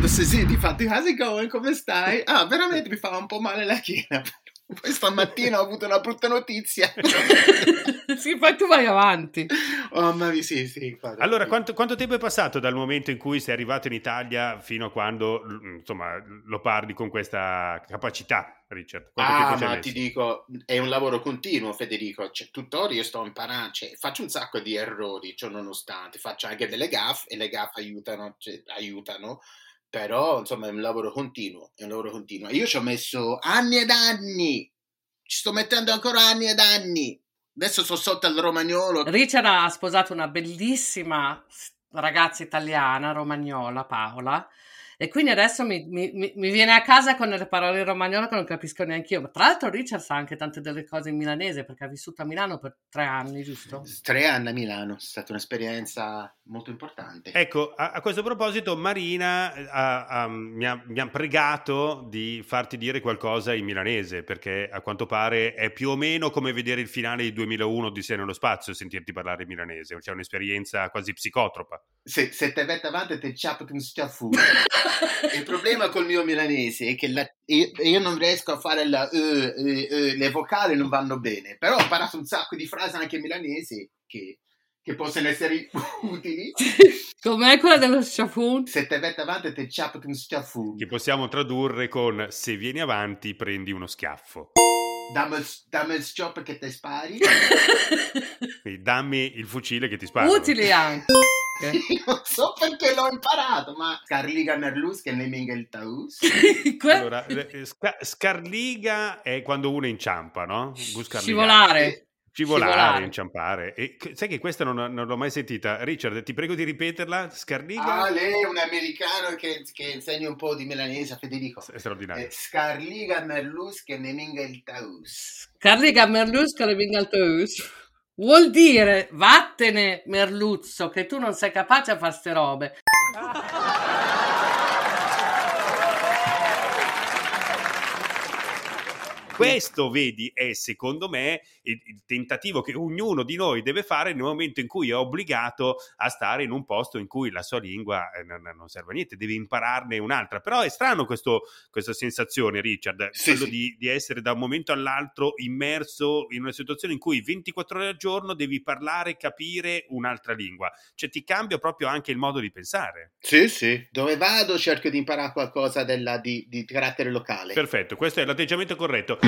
Sì, sì, difatti, how's it going? Come stai? Ah, veramente mi fa un po' male la schiena. (laughs) Poi stamattina ho avuto una brutta notizia. (laughs) sì, poi tu vai avanti. Oh, ma sì, sì. Guarda. Allora, quanto, quanto, tempo è passato dal momento in cui sei arrivato in Italia fino a quando, insomma, lo parli con questa capacità, Richard? Quanto ah, ma ti dico, è un lavoro continuo, Federico. Cioè, tuttora io sto imparando, cioè, faccio un sacco di errori, cioè, nonostante, faccio anche delle gaffe e le gaffe aiutano, cioè, aiutano però insomma è un lavoro continuo, è un lavoro continuo. Io ci ho messo anni ed anni, ci sto mettendo ancora anni ed anni. Adesso sono sotto al romagnolo. Richard ha sposato una bellissima ragazza italiana, romagnola, Paola, e quindi adesso mi, mi, mi, viene a casa con le parole in romagnolo che non capisco neanche io. Tra l'altro Richard sa anche tante delle cose in milanese perché ha vissuto a Milano per tre anni, giusto? Tre anni a Milano, è stata un'esperienza molto importante. Ecco, a, a questo proposito Marina eh, ha, ha, mi, ha, mi ha pregato di farti dire qualcosa in milanese perché a quanto pare è più o meno come vedere il finale di 2001 di Sé nello spazio sentirti parlare in milanese, c'è un'esperienza quasi psicotropa. Se, se te vette avanti te ciappo un schiaffone. (laughs) (laughs) Il problema col mio milanese è che la, io, io, non riesco a fare la, uh, uh, uh, le vocali non vanno bene, però ho imparato un sacco di frasi anche milanesi che, che possono essere (laughs) utili. Com'è quella dello sciafun? Se te vette avanti te ciappo un schiaffone. Che possiamo tradurre con se vieni avanti prendi uno schiaffo. Dammi, dammi il schioppo che ti spari. (laughs) Quindi dammi il fucile che ti spari. Utili anche. (laughs) non so perché l'ho imparato, ma Scarliga Merlus che naming il Taus. (laughs) allora, eh, sca- Scarliga è quando uno inciampa, no? Scivolare. Scivolare, Scivolare, inciampare. E sai che questa non, non, l'ho mai sentita. Richard, ti prego di ripeterla. Scarliga. Ah, lei è un americano che, che insegna un po' di milanese a Federico. È straordinario. Eh, Scarliga Merlus che naming il Taus. Scarliga Merlus che naming il Taus. Vuol dire vattene, Merluzzo, che tu non sei capace a fare ste robe. (laughs) Questo, vedi, è secondo me il, il, tentativo che ognuno di noi deve fare nel momento in cui è obbligato a stare in un posto in cui la sua lingua eh, non, non, serve a niente, deve impararne un'altra. Però è strano questo, questa sensazione, Richard, sì, quello sì. Di, di, essere da un momento all'altro immerso in una situazione in cui 24 ore al giorno devi parlare, capire un'altra lingua. Cioè ti cambia proprio anche il modo di pensare. Sì, sì. Dove vado cerco di imparare qualcosa della, di, di carattere locale. Perfetto, questo è l'atteggiamento corretto.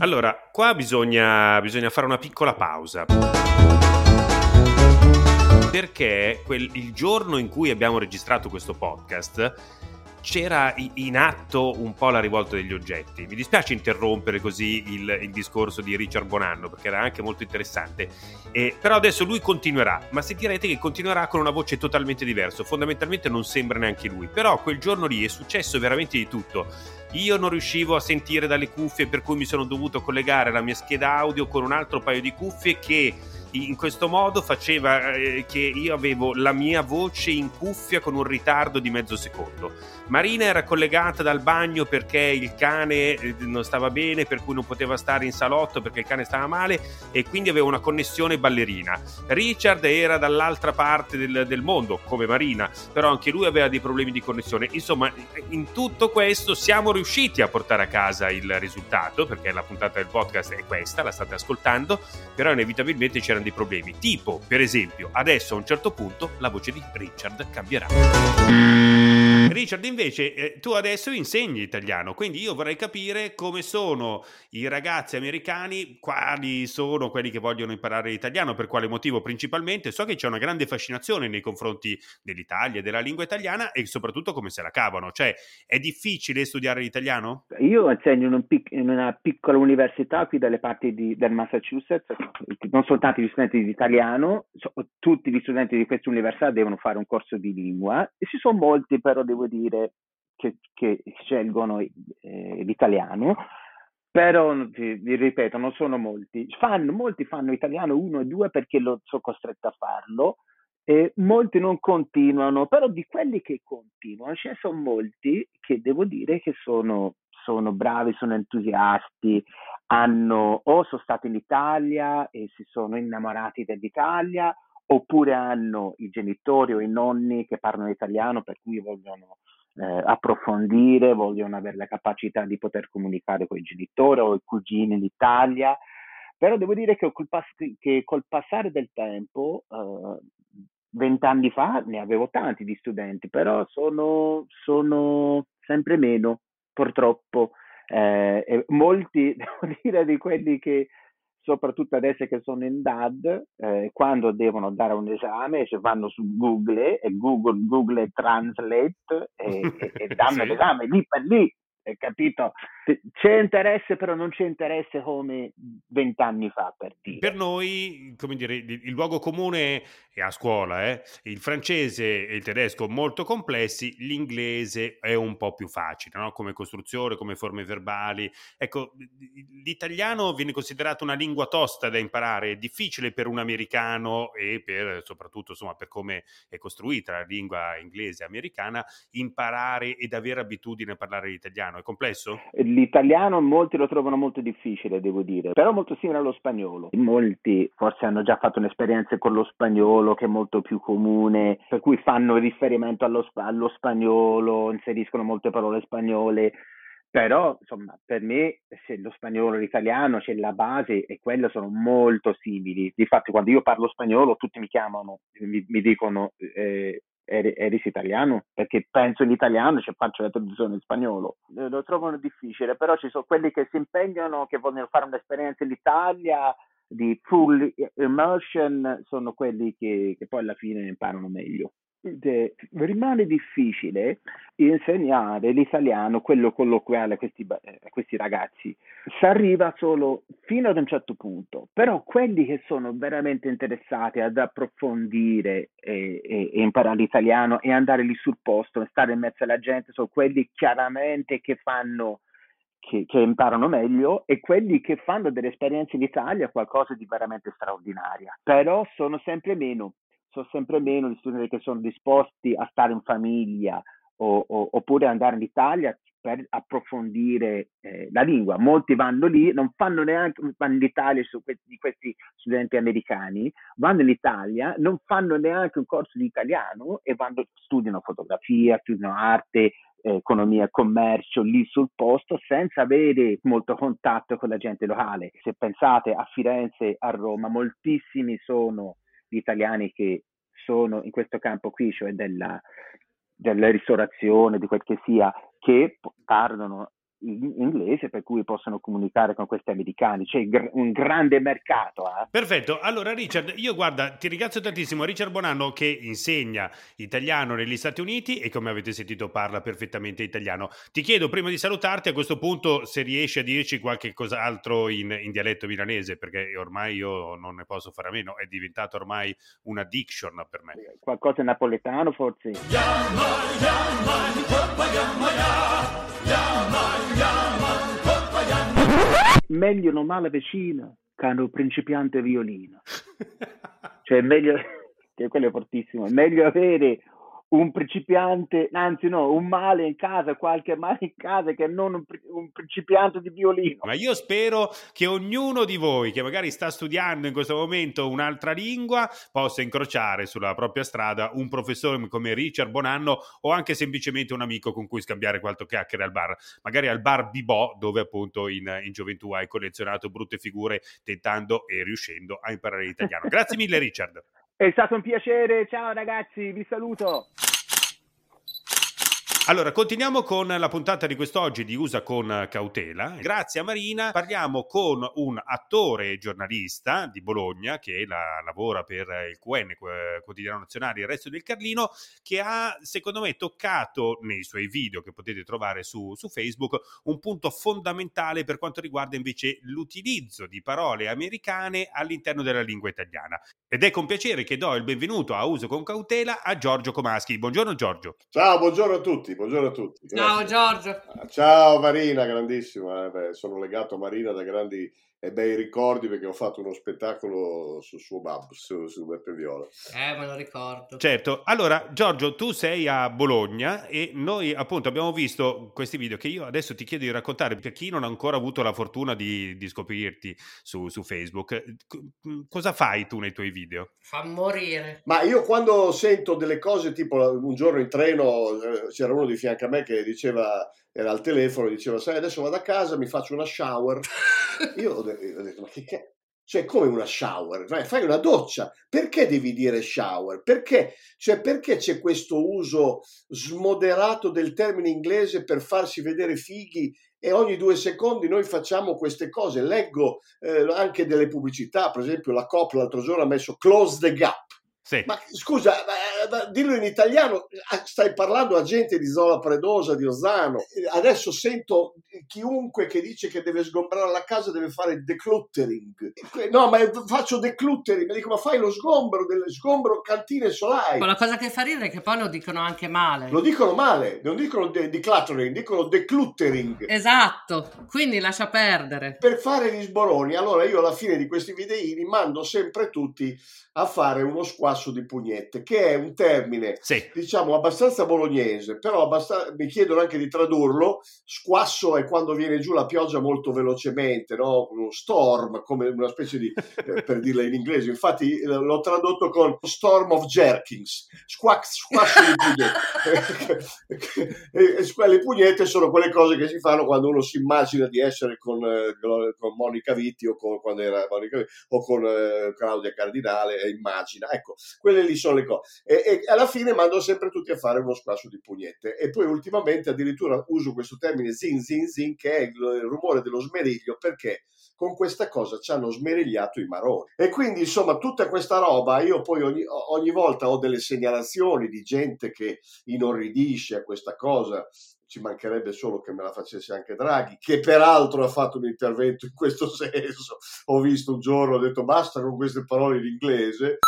Allora, qua bisogna, bisogna fare una piccola pausa. Perché quel, il giorno in cui abbiamo registrato questo podcast c'era in atto un po' la rivolta degli oggetti. Mi dispiace interrompere così il, il discorso di Richard Bonanno perché era anche molto interessante, eh, però adesso lui continuerà, ma sentirete che continuerà con una voce totalmente diversa, fondamentalmente non sembra neanche lui, però quel giorno lì è successo veramente di tutto. Io non riuscivo a sentire dalle cuffie per cui mi sono dovuto collegare la mia scheda audio con un altro paio di cuffie che in questo modo faceva eh, che io avevo la mia voce in cuffia con un ritardo di mezzo secondo. Marina era collegata dal bagno perché il cane eh, non stava bene, per cui non poteva stare in salotto perché il cane stava male e quindi aveva una connessione ballerina. Richard era dall'altra parte del, del mondo, come Marina, però anche lui aveva dei problemi di connessione. Insomma, in tutto questo siamo riusciti a portare a casa il risultato, perché la puntata del podcast è questa, la state ascoltando, però inevitabilmente c'erano dei problemi. Tipo, per esempio, adesso a un certo punto la voce di Richard cambierà. Richard, invece, eh, tu adesso insegni italiano, quindi io vorrei capire come sono i ragazzi americani, quali sono quelli che vogliono imparare l'italiano, per quale motivo principalmente. So che c'è una grande fascinazione nei confronti dell'Italia della lingua italiana e soprattutto come se la cavano. Cioè, è difficile studiare l'italiano? Io insegno in, un pic- in una piccola università qui dalle parti di, del Massachusetts, non soltanto gli studenti di italiano, so, tutti gli studenti di questa università devono fare un corso di lingua e ci sono molti però devo dire, che, che scelgono eh, l'italiano, però vi, ripeto, non sono molti. Fanno, molti fanno italiano uno e due perché lo sono costretto a farlo, e molti non continuano, però di quelli che continuano ce ne sono molti che devo dire che sono, sono bravi, sono entusiasti, hanno o sono stati in Italia e si sono innamorati dell'Italia oppure hanno i genitori o i nonni che parlano italiano per cui vogliono eh, approfondire, vogliono avere la capacità di poter comunicare con i genitori o i cugini in Italia. Però devo dire che col, pas- che col passare del tempo, eh, vent'anni fa ne avevo tanti di studenti, però sono, sono sempre meno, purtroppo. Eh, molti, (laughs) devo dire, di quelli che soprattutto adesso che sono in DAD, eh, quando devono dare un esame, cioè vanno su Google e Google, Google Translate e, e, e (laughs) danno Sì. l'esame lì per lì, hai capito? C'è interesse, però non c'è interesse come vent'anni fa, per dire. Per noi, come dire, il, luogo comune è a scuola, eh? il francese e il tedesco molto complessi, l'inglese è un po' più facile, no? come costruzione, come forme verbali. Ecco, l'italiano viene considerato una lingua tosta da imparare, è difficile per un americano e per, soprattutto insomma, per come è costruita la lingua inglese americana, imparare ed avere abitudine a parlare l'italiano. È complesso? L'italiano molti lo trovano molto difficile, devo dire, però molto simile allo spagnolo. Molti forse hanno già fatto un'esperienza con lo spagnolo che è molto più comune, per cui fanno riferimento allo, allo spagnolo, inseriscono molte parole spagnole. Però, insomma, per me se lo spagnolo e l'italiano c'è la base e quelle sono molto simili. Difatti, quando io parlo spagnolo, tutti mi chiamano, mi, mi dicono eh, eri, eri italiano? Perché penso in italiano e faccio la traduzione in spagnolo. Lo trovano difficile, però ci sono quelli che si impegnano, che vogliono fare un'esperienza in Italia di full immersion, sono quelli che, che poi alla fine imparano meglio. Rimane difficile insegnare l'italiano, quello colloquiale a questi, ba- a questi ragazzi. Si arriva solo fino ad un certo punto, però quelli che sono veramente interessati ad approfondire e, e- e imparare l'italiano e andare lì sul posto e stare in mezzo alla gente sono quelli chiaramente che fanno che, che imparano meglio e quelli che fanno delle esperienze in Italia qualcosa di veramente straordinaria. Però sono sempre meno, sono sempre meno gli studenti che sono disposti a stare in famiglia o- o- oppure andare in Italia per approfondire eh, la lingua. Molti vanno lì, non fanno neanche, vanno in Italia su questi, di questi studenti americani, vanno in Italia, non fanno neanche un corso di italiano e vanno, studiano fotografia, studiano arte, eh, economia, commercio lì sul posto senza avere molto contatto con la gente locale. Se pensate a Firenze, a Roma, moltissimi sono gli italiani che sono in questo campo qui, cioè della, della ristorazione, di quel che sia, che parlano inglese per cui possono comunicare con questi americani. C'è gr- un grande mercato. eh. Perfetto, allora Richard, io guarda, ti ringrazio tantissimo, Richard Bonanno che insegna italiano negli Stati Uniti e come avete sentito parla perfettamente italiano. Ti chiedo prima di salutarti a questo punto se riesci a dirci qualche cos'altro in, in dialetto milanese, perché ormai io non ne posso fare a meno, è diventato ormai una diction per me. Qualcosa in napoletano forse? Meglio non male vicino che un principiante violino. cioè, meglio, che quello è fortissimo, meglio avere un principiante, anzi no, un male in casa, qualche male in casa che non un, un principiante di violino. Ma io spero che ognuno di voi che magari sta studiando in questo momento un'altra lingua possa incrociare sulla propria strada un professore come Richard Bonanno o anche semplicemente un amico con cui scambiare qualche chiacchiere al bar, magari al bar Bibò dove appunto in, in gioventù hai collezionato brutte figure tentando e riuscendo a imparare l'italiano. Grazie mille Richard. È stato un piacere, ciao ragazzi, vi saluto. Allora, continuiamo con la puntata di quest'oggi di Usa con cautela. Grazie a Marina parliamo con un attore e giornalista di Bologna che la- lavora per il QN, Qu- Quotidiano Nazionale, il resto del Carlino, che ha, secondo me, toccato nei suoi video che potete trovare su, su Facebook un punto fondamentale per quanto riguarda invece l'utilizzo di parole americane all'interno della lingua italiana. Ed è con piacere che do il benvenuto a Uso con cautela a Giorgio Comaschi. Buongiorno Giorgio. Ciao, buongiorno a tutti, buongiorno a tutti. Ciao grazie. Giorgio. Ciao Marina, grandissima. eh, beh, sono legato a Marina da grandi e bei ricordi perché ho fatto uno spettacolo sul suo Babs, su, su Beppe Viola. Eh, me lo ricordo. Certo, allora Giorgio, tu sei a Bologna e noi appunto abbiamo visto questi video che io adesso ti chiedo di raccontare per chi non ha ancora avuto la fortuna di, di scoprirti su, su Facebook. C- cosa fai tu nei tuoi video? Fa morire. Ma io quando sento delle cose tipo un giorno in treno eh, c'era uno di fianco a me che diceva era al telefono diceva sai adesso vado a casa mi faccio una shower (laughs) io ho de- ho detto ma che cazzo cioè, come una shower? Fai una doccia. Perché devi dire shower? Perché? Cioè, perché c'è questo uso smoderato del termine inglese per farsi vedere fighi e ogni due secondi noi facciamo queste cose? Leggo eh, anche delle pubblicità, per esempio la Coop l'altro giorno ha messo close the gap. Sì. Ma scusa, ma- ma dillo in italiano, ah, stai parlando a gente di Zola Predosa, di Ozzano. Eh, Adesso sento chiunque che dice che deve sgombrare la casa deve fare decluttering. No, ma faccio decluttering, mi dico ma fai lo sgombro, del sgombro cantine solai. Ma la cosa che fa ridere è che poi lo dicono anche male. Lo dicono male, non dicono de- decluttering, dicono decluttering. Esatto, quindi lascia perdere. Per fare gli sboroni, allora io alla fine di questi videini mando sempre tutti a fare uno squasso di pugnette, che è un termine, diciamo, abbastanza bolognese, però abbastan- mi chiedono anche di tradurlo. Squasso è quando viene giù la pioggia molto velocemente, no? Uno storm, come una specie di, (laughs) eh, per dirla in inglese. Infatti eh, l'ho tradotto con storm of jerkins, Squac- squasso di pugnette. (laughs) (laughs) e, le pugnette sono quelle cose che si fanno quando uno si immagina di essere con, eh, con Monica Vitti o con, quando era Monica Vitti, o con eh, Claudia Cardinale, e immagina. Ecco, quelle lì sono le cose. E, e alla fine mando sempre tutti a fare uno squasso di pugnette. E poi ultimamente addirittura uso questo termine zin zin zin, che è il, il rumore dello smeriglio, perché con questa cosa ci hanno smerigliato i maroni. E quindi, insomma, tutta questa roba, io poi ogni, ogni volta ho delle segnalazioni di gente che inorridisce a questa cosa. Ci mancherebbe solo che me la facesse anche Draghi, che peraltro ha fatto un intervento in questo (laughs) senso. Ho visto un giorno, ho detto basta con queste parole in inglese.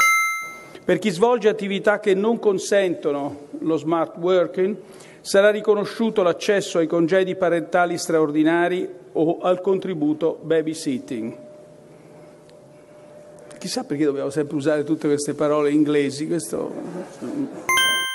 Per chi svolge attività che non consentono lo smart working sarà riconosciuto l'accesso ai congedi parentali straordinari o al contributo babysitting. Chissà perché dobbiamo sempre usare tutte queste parole inglesi. Questo...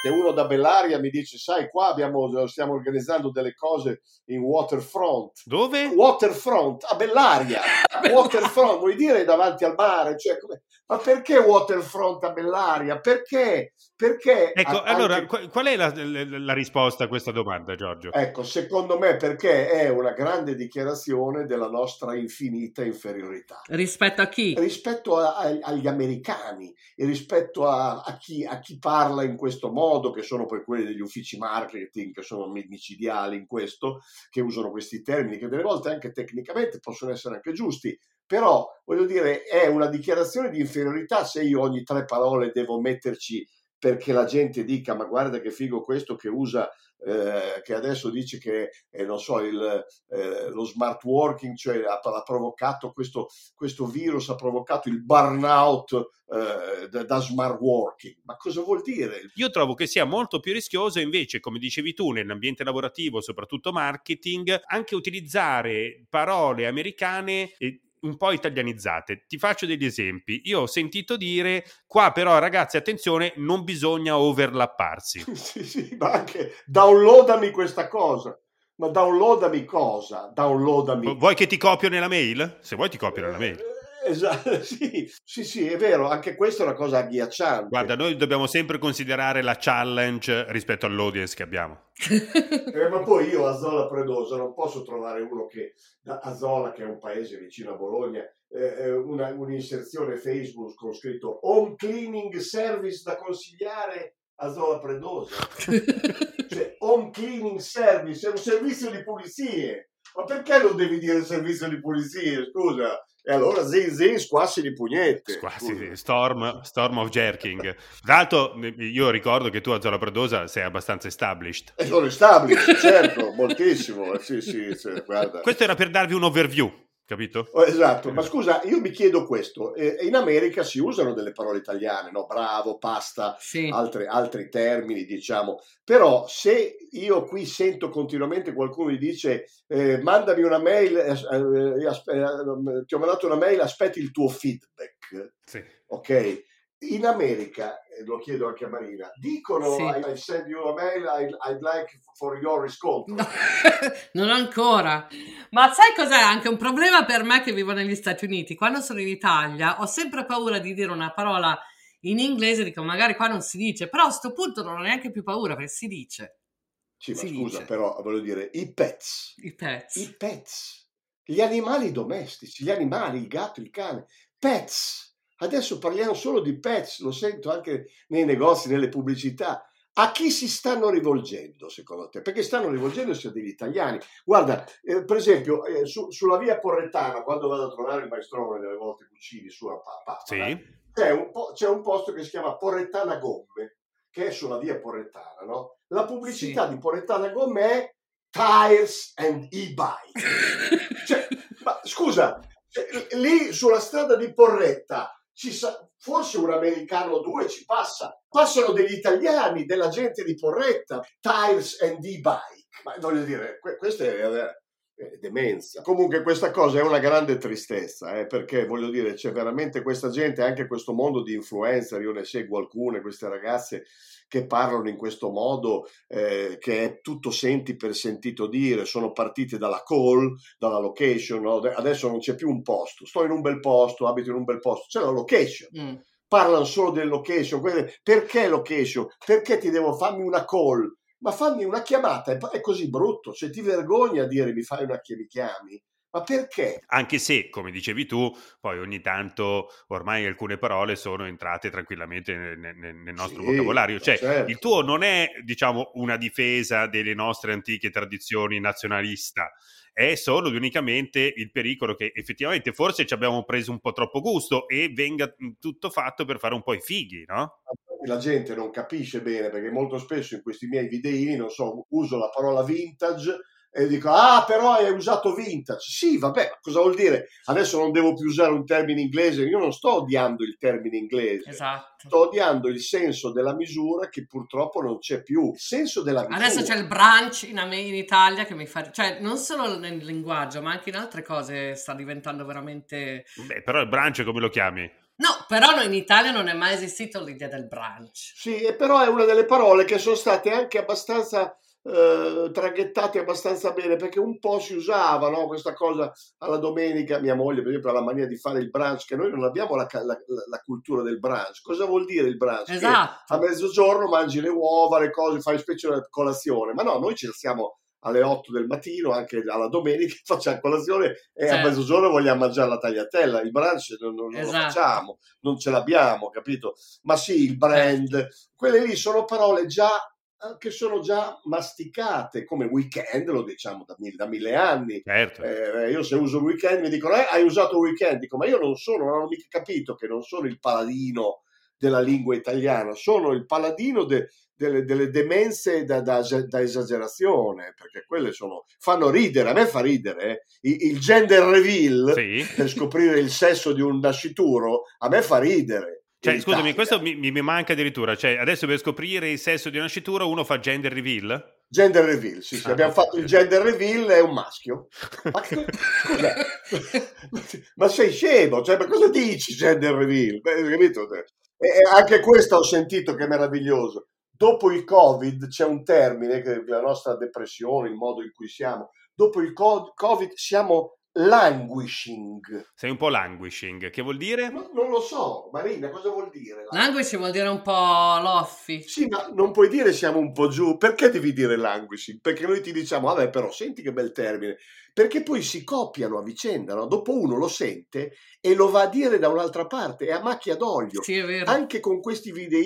E uno da Bellaria mi dice, sai, qua abbiamo, stiamo organizzando delle cose in waterfront. Dove? Waterfront, a Bellaria. (laughs) waterfront, vuoi dire davanti al mare? Cioè, come- Ma perché waterfront a Bellaria? Perché? Perché? Ecco, allora, anche- qu- qual è la, la- la risposta a questa domanda, Giorgio? Ecco, secondo me perché è una grande dichiarazione della nostra infinita inferiorità. Rispetto a chi? Rispetto a- a- agli americani e rispetto a, a chi, a chi parla in questo modo, che sono poi quelli degli uffici marketing, che sono micidiali in questo, che usano questi termini, che delle volte anche tecnicamente possono essere anche giusti, però voglio dire, è una dichiarazione di inferiorità se io ogni tre parole devo metterci perché la gente dica ma guarda che figo questo che usa eh, che adesso dice che eh, so il, eh, lo smart working cioè ha, ha provocato questo, questo virus ha provocato il burnout eh, da, da smart working. Ma cosa vuol dire Io trovo che sia molto più rischioso invece, come dicevi tu, nell'ambiente lavorativo, soprattutto marketing, anche utilizzare parole americane eh, un po' italianizzate. Ti faccio degli esempi. Io ho sentito dire, qua però ragazzi, attenzione, non bisogna overlapparsi. (laughs) sì, sì, ma anche downloadami questa cosa ma downloadami cosa? downloadami Vuoi che ti copio nella mail? Se vuoi ti copio nella mail. Esatto, (laughs) sì, sì, sì, è vero, anche questa è una cosa agghiacciante. Guarda, noi dobbiamo sempre considerare la challenge rispetto all'audience che abbiamo. (laughs) Eh, ma poi io a Zola Predosa non posso trovare uno che a Zola, che è un paese vicino a Bologna, eh, eh, una, un'inserzione Facebook con scritto home cleaning service da consigliare a Zola Predosa. (laughs) cioè, home cleaning service è un servizio di pulizie. Ma perché non devi dire servizio di pulizie? Scusa. E allora zin zin squassi di pugnette. Quasi, Storm, Storm of Jerking. Tra l'altro, io ricordo che tu a Zola Predosa sei abbastanza established. E sono established, certo, moltissimo. eh, Sì, sì, sì, guarda. Questo era per darvi un overview. Capito? Oh, esatto, ma scusa, io mi chiedo questo, eh, in America si usano delle parole italiane, no? Bravo, pasta, Sì. altre- altri termini, diciamo, però se io qui sento continuamente qualcuno che dice eh, mandami una mail, eh, eh, aspe- eh, ti ho mandato una mail, aspetti il tuo feedback, Sì. ok? In America, lo chiedo anche a Marina, dicono Sì. I, I send you a mail, I, I'd like for your riscontro. (laughs) Non ancora. Ma sai cos'è? Anche un problema per me che vivo negli Stati Uniti. Quando sono in Italia ho sempre paura di dire una parola in inglese, dico magari qua non si dice, però a sto punto non ho neanche più paura perché si dice. Sì, ma Si scusa, dice. però voglio dire, i pets, I pets. i pets, gli animali domestici, gli animali, il gatto, il cane, pets. Adesso parliamo solo di pets, lo sento anche nei negozi, nelle pubblicità. A chi si stanno rivolgendo, secondo te? Perché stanno rivolgendosi a degli italiani. Guarda, eh, per esempio, eh, su- sulla via Porrettana, quando vado a trovare il maestrone delle volte cucini su a Pa- Papara, Sì. c'è un, po- c'è un posto che si chiama Porrettana Gomme, che è sulla via Porrettana, no? La pubblicità di Porrettana Gomme è Tires and e-bike. (laughs) Cioè, ma scusa, cioè, lì sulla strada di Porretta sa- forse un americano o due ci passa, passano degli italiani, della gente di Porretta, Tires and e-bike. Ma voglio dire, que- questa è, è demenza. Comunque questa cosa è una grande tristezza, eh, perché voglio dire, c'è veramente questa gente, anche questo mondo di influencer, io ne seguo alcune, queste ragazze che parlano in questo modo, eh, che è tutto senti per sentito dire, sono partite dalla call, dalla location, no? adesso non c'è più un posto, sto in un bel posto, abito in un bel posto, c'è la location. Mm. Parlano solo del location, perché location? Perché ti devo farmi una call? Ma fammi una chiamata, è, così brutto, se ti vergogni a dire mi fai una chi- mi chiami, ma perché? Anche se, come dicevi tu, poi ogni tanto ormai alcune parole sono entrate tranquillamente nel, nel- nel nostro Sì, vocabolario. Cioè, certo. il tuo non è, diciamo, una difesa delle nostre antiche tradizioni nazionalista, è solo ed unicamente il pericolo che effettivamente forse ci abbiamo preso un po' troppo gusto e venga mh, tutto fatto per fare un po' i fighi, no? la gente non capisce bene perché molto spesso in questi miei videini, non so, uso la parola vintage e dico, ah, però hai usato vintage. Sì, vabbè, ma cosa vuol dire? Adesso non devo più usare un termine inglese, io non sto odiando il termine inglese, Esatto. sto odiando il senso della misura che purtroppo non c'è più. Il senso della misura. Adesso c'è il brunch in, in Italia che mi fa... Cioè, non solo nel linguaggio, ma anche in altre cose sta diventando veramente... Beh, però il brunch come lo chiami? No, però in Italia non è mai esistito l'idea del brunch. Sì, e però è una delle parole che sono state anche abbastanza eh, traghettate abbastanza bene perché un po' si usava no? questa cosa alla domenica. Mia moglie, per esempio, ha la mania di fare il brunch, che noi non abbiamo la, la- la- cultura del brunch. Cosa vuol dire il brunch? Esatto. a mezzogiorno mangi le uova, le cose, fai specie di colazione, ma no, noi ci alziamo alle 8 del mattino, anche alla domenica, (laughs) facciamo colazione e a Certo. mezzogiorno vogliamo mangiare la tagliatella. Il brunch non, non- non lo Esatto. facciamo, non ce l'abbiamo, capito? Ma sì, il brand, quelle lì sono parole già che sono già masticate come weekend, lo diciamo da mille, da mille anni. Certo. Eh, io se uso il weekend mi dicono, eh, hai usato il weekend? Dico, ma io non sono, non ho mica capito che non sono il paladino della lingua italiana, sono il paladino de- delle, delle demenze da, da- da esagerazione, perché quelle sono, fanno ridere, a me fa ridere. eh. Il, il gender reveal Sì. per scoprire il sesso di un nascituro, a me fa ridere. Cioè, scusami, questo mi, mi- manca addirittura. Cioè, adesso per scoprire il sesso di una nascitura uno fa gender reveal? Gender reveal, sì, sì, Ah, abbiamo fatto il gender reveal, è un maschio. (laughs) Ma, scusa, ma sei scemo, cioè, ma cosa dici gender reveal? Beh, capito? E e anche questo ho sentito che è meraviglioso. Dopo il Covid c'è un termine, che la nostra depressione, il modo in cui siamo, dopo il co- Covid siamo languishing. Sei un po' languishing, che vuol dire? No, non lo so, Marina, cosa vuol dire? Language vuol dire un po' loffi. Sì, ma non puoi dire siamo un po' giù. Perché devi dire languishing? Perché noi ti diciamo, vabbè, però senti che bel termine. Perché poi si copiano a vicenda, no? Dopo uno lo sente e lo va a dire da un'altra parte, è a macchia d'olio. Sì, è vero. Anche con questi video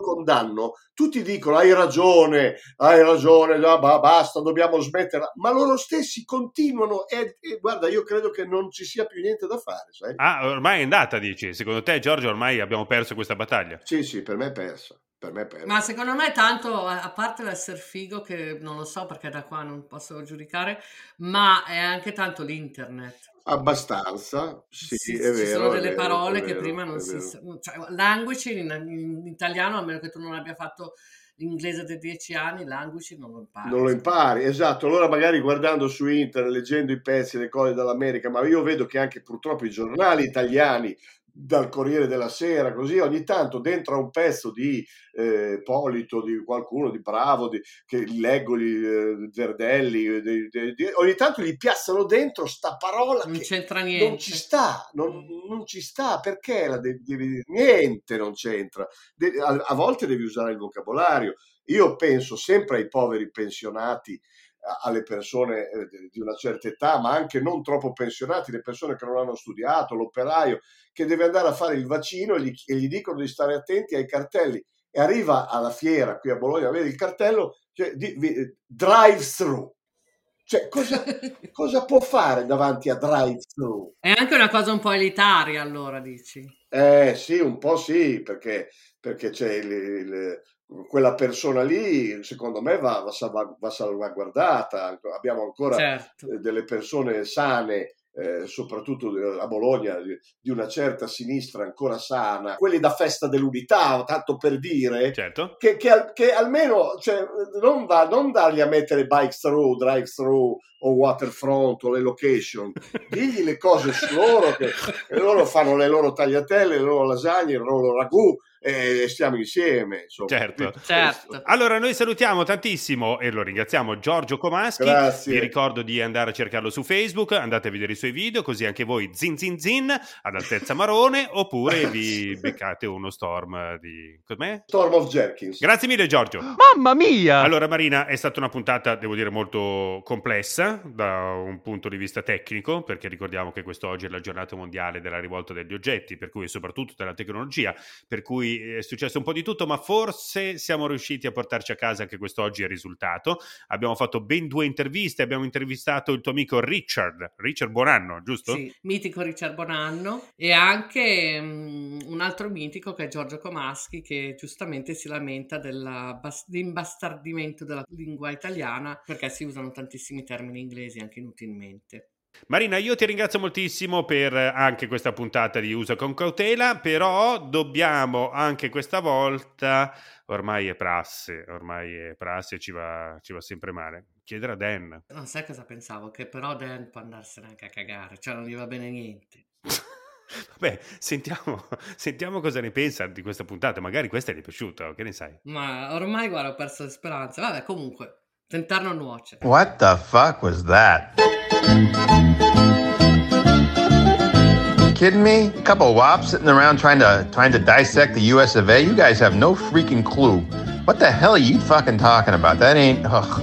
condanno, tutti dicono hai ragione, hai ragione, basta, dobbiamo smetterla, ma loro stessi continuano e, e guarda, io credo che non ci sia più niente da fare, sai? Ah, ormai è andata, dici. Secondo te, Giorgio, ormai abbiamo perso questa battaglia? Sì, sì, per me è persa. per me perde. Ma secondo me tanto, a parte l'essere figo, che non lo so perché da qua non posso giudicare, ma è anche tanto l'internet. Abbastanza, sì, Sì, è ci vero. sono delle vero, parole è che vero, prima non si... vero. sa- Cioè, language in, in italiano, a meno che tu non abbia fatto l'inglese dei dieci anni, language non lo impari. Non lo impari, esatto. Allora magari guardando su internet, leggendo i pezzi, le cose dall'America, ma io vedo che anche purtroppo i giornali italiani, dal Corriere della Sera, così ogni tanto dentro a un pezzo di eh, Polito, di qualcuno di bravo, di- che leggo gli eh, Verdelli, eh, di- di- di- ogni tanto gli piazzano dentro sta parola Non che c'entra niente. non ci sta, non, non ci sta, perché la de- devi- niente non c'entra. De- a, a volte devi usare il vocabolario. Io penso sempre ai poveri pensionati, alle persone eh, di- di una certa età, ma anche non troppo pensionati, le persone che non hanno studiato, l'operaio, che deve andare a fare il vaccino e gli, e gli dicono di stare attenti ai cartelli. E arriva alla fiera qui a Bologna, vede il cartello, cioè, di- vi- drive-thru. Cioè, cosa, (laughs) cosa può fare davanti a drive-thru? È anche una cosa un po' elitaria, allora, dici. Eh sì, un po' sì, perché, perché c'è il- il- quella persona lì, secondo me, va, va salva- va salvaguardata. Abbiamo ancora Certo. eh, delle persone sane, eh, soprattutto a Bologna, di, una certa sinistra ancora sana, quelli da festa dell'unità, tanto per dire, Certo. che, che che almeno cioè, non, va- non dargli a mettere bike through, drive through o waterfront o le location, digli le cose su loro, che, che (laughs) loro fanno le loro tagliatelle, le loro lasagne, il loro ragù e stiamo insieme. Insomma. Certo. Certo. Allora, noi salutiamo tantissimo e lo ringraziamo Giorgio Comaschi. Grazie. Vi ricordo di andare a cercarlo su Facebook, andate a vedere i suoi video, così anche voi zin zin zin ad altezza marone, (laughs) oppure vi beccate uno storm di... Com'è? Storm of Jerkins. Grazie mille Giorgio. Mamma mia! Allora Marina, è stata una puntata, devo dire, molto complessa da un punto di vista tecnico, perché ricordiamo che quest'oggi è la giornata mondiale della rivolta degli oggetti, per cui soprattutto della tecnologia, per cui è successo un po' di tutto, ma forse siamo riusciti a portarci a casa anche quest'oggi il risultato. Abbiamo fatto ben due interviste, abbiamo intervistato il tuo amico Richard, Richard Buonanno, giusto? Sì, mitico Richard Bonanno e anche mm, un altro mitico che è Giorgio Comaschi che giustamente si lamenta dell'imbastardimento della lingua italiana perché si usano tantissimi termini inglesi anche inutilmente. Marina, io ti ringrazio moltissimo per anche questa puntata di Usa con cautela, però dobbiamo anche questa volta, ormai è prassi, ormai è prassi e ci va, ci va sempre male, chiedere a Dan. Non sai cosa pensavo? Che però Dan può andarsene anche a cagare, cioè non gli va bene niente. (laughs) Vabbè, sentiamo, sentiamo cosa ne pensa di questa puntata, magari questa gli è piaciuta, che ne sai? Ma ormai guarda ho perso le speranze. Vabbè, comunque, tentar non nuoce. What the fuck was that? Kidding me? A couple of wops sitting around trying to trying to dissect the U.S. of A. You guys have no freaking clue. What the hell are you fucking talking about? That ain't. Ugh.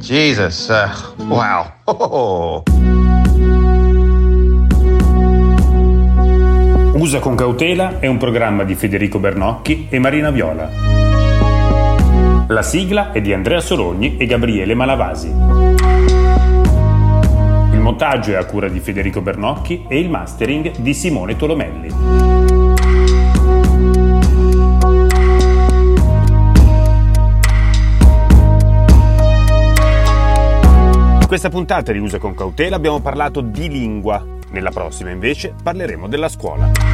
Jesus. Uh, wow. Oh. (laughs) Usa con cautela è un programma di Federico Bernocchi e Marina Viola. La sigla è di Andrea Sorogni e Gabriele Malavasi. Il montaggio è a cura di Federico Bernocchi e il mastering di Simone Tolomelli. In questa puntata di Usa con cautela abbiamo parlato di lingua. Nella prossima invece parleremo della scuola.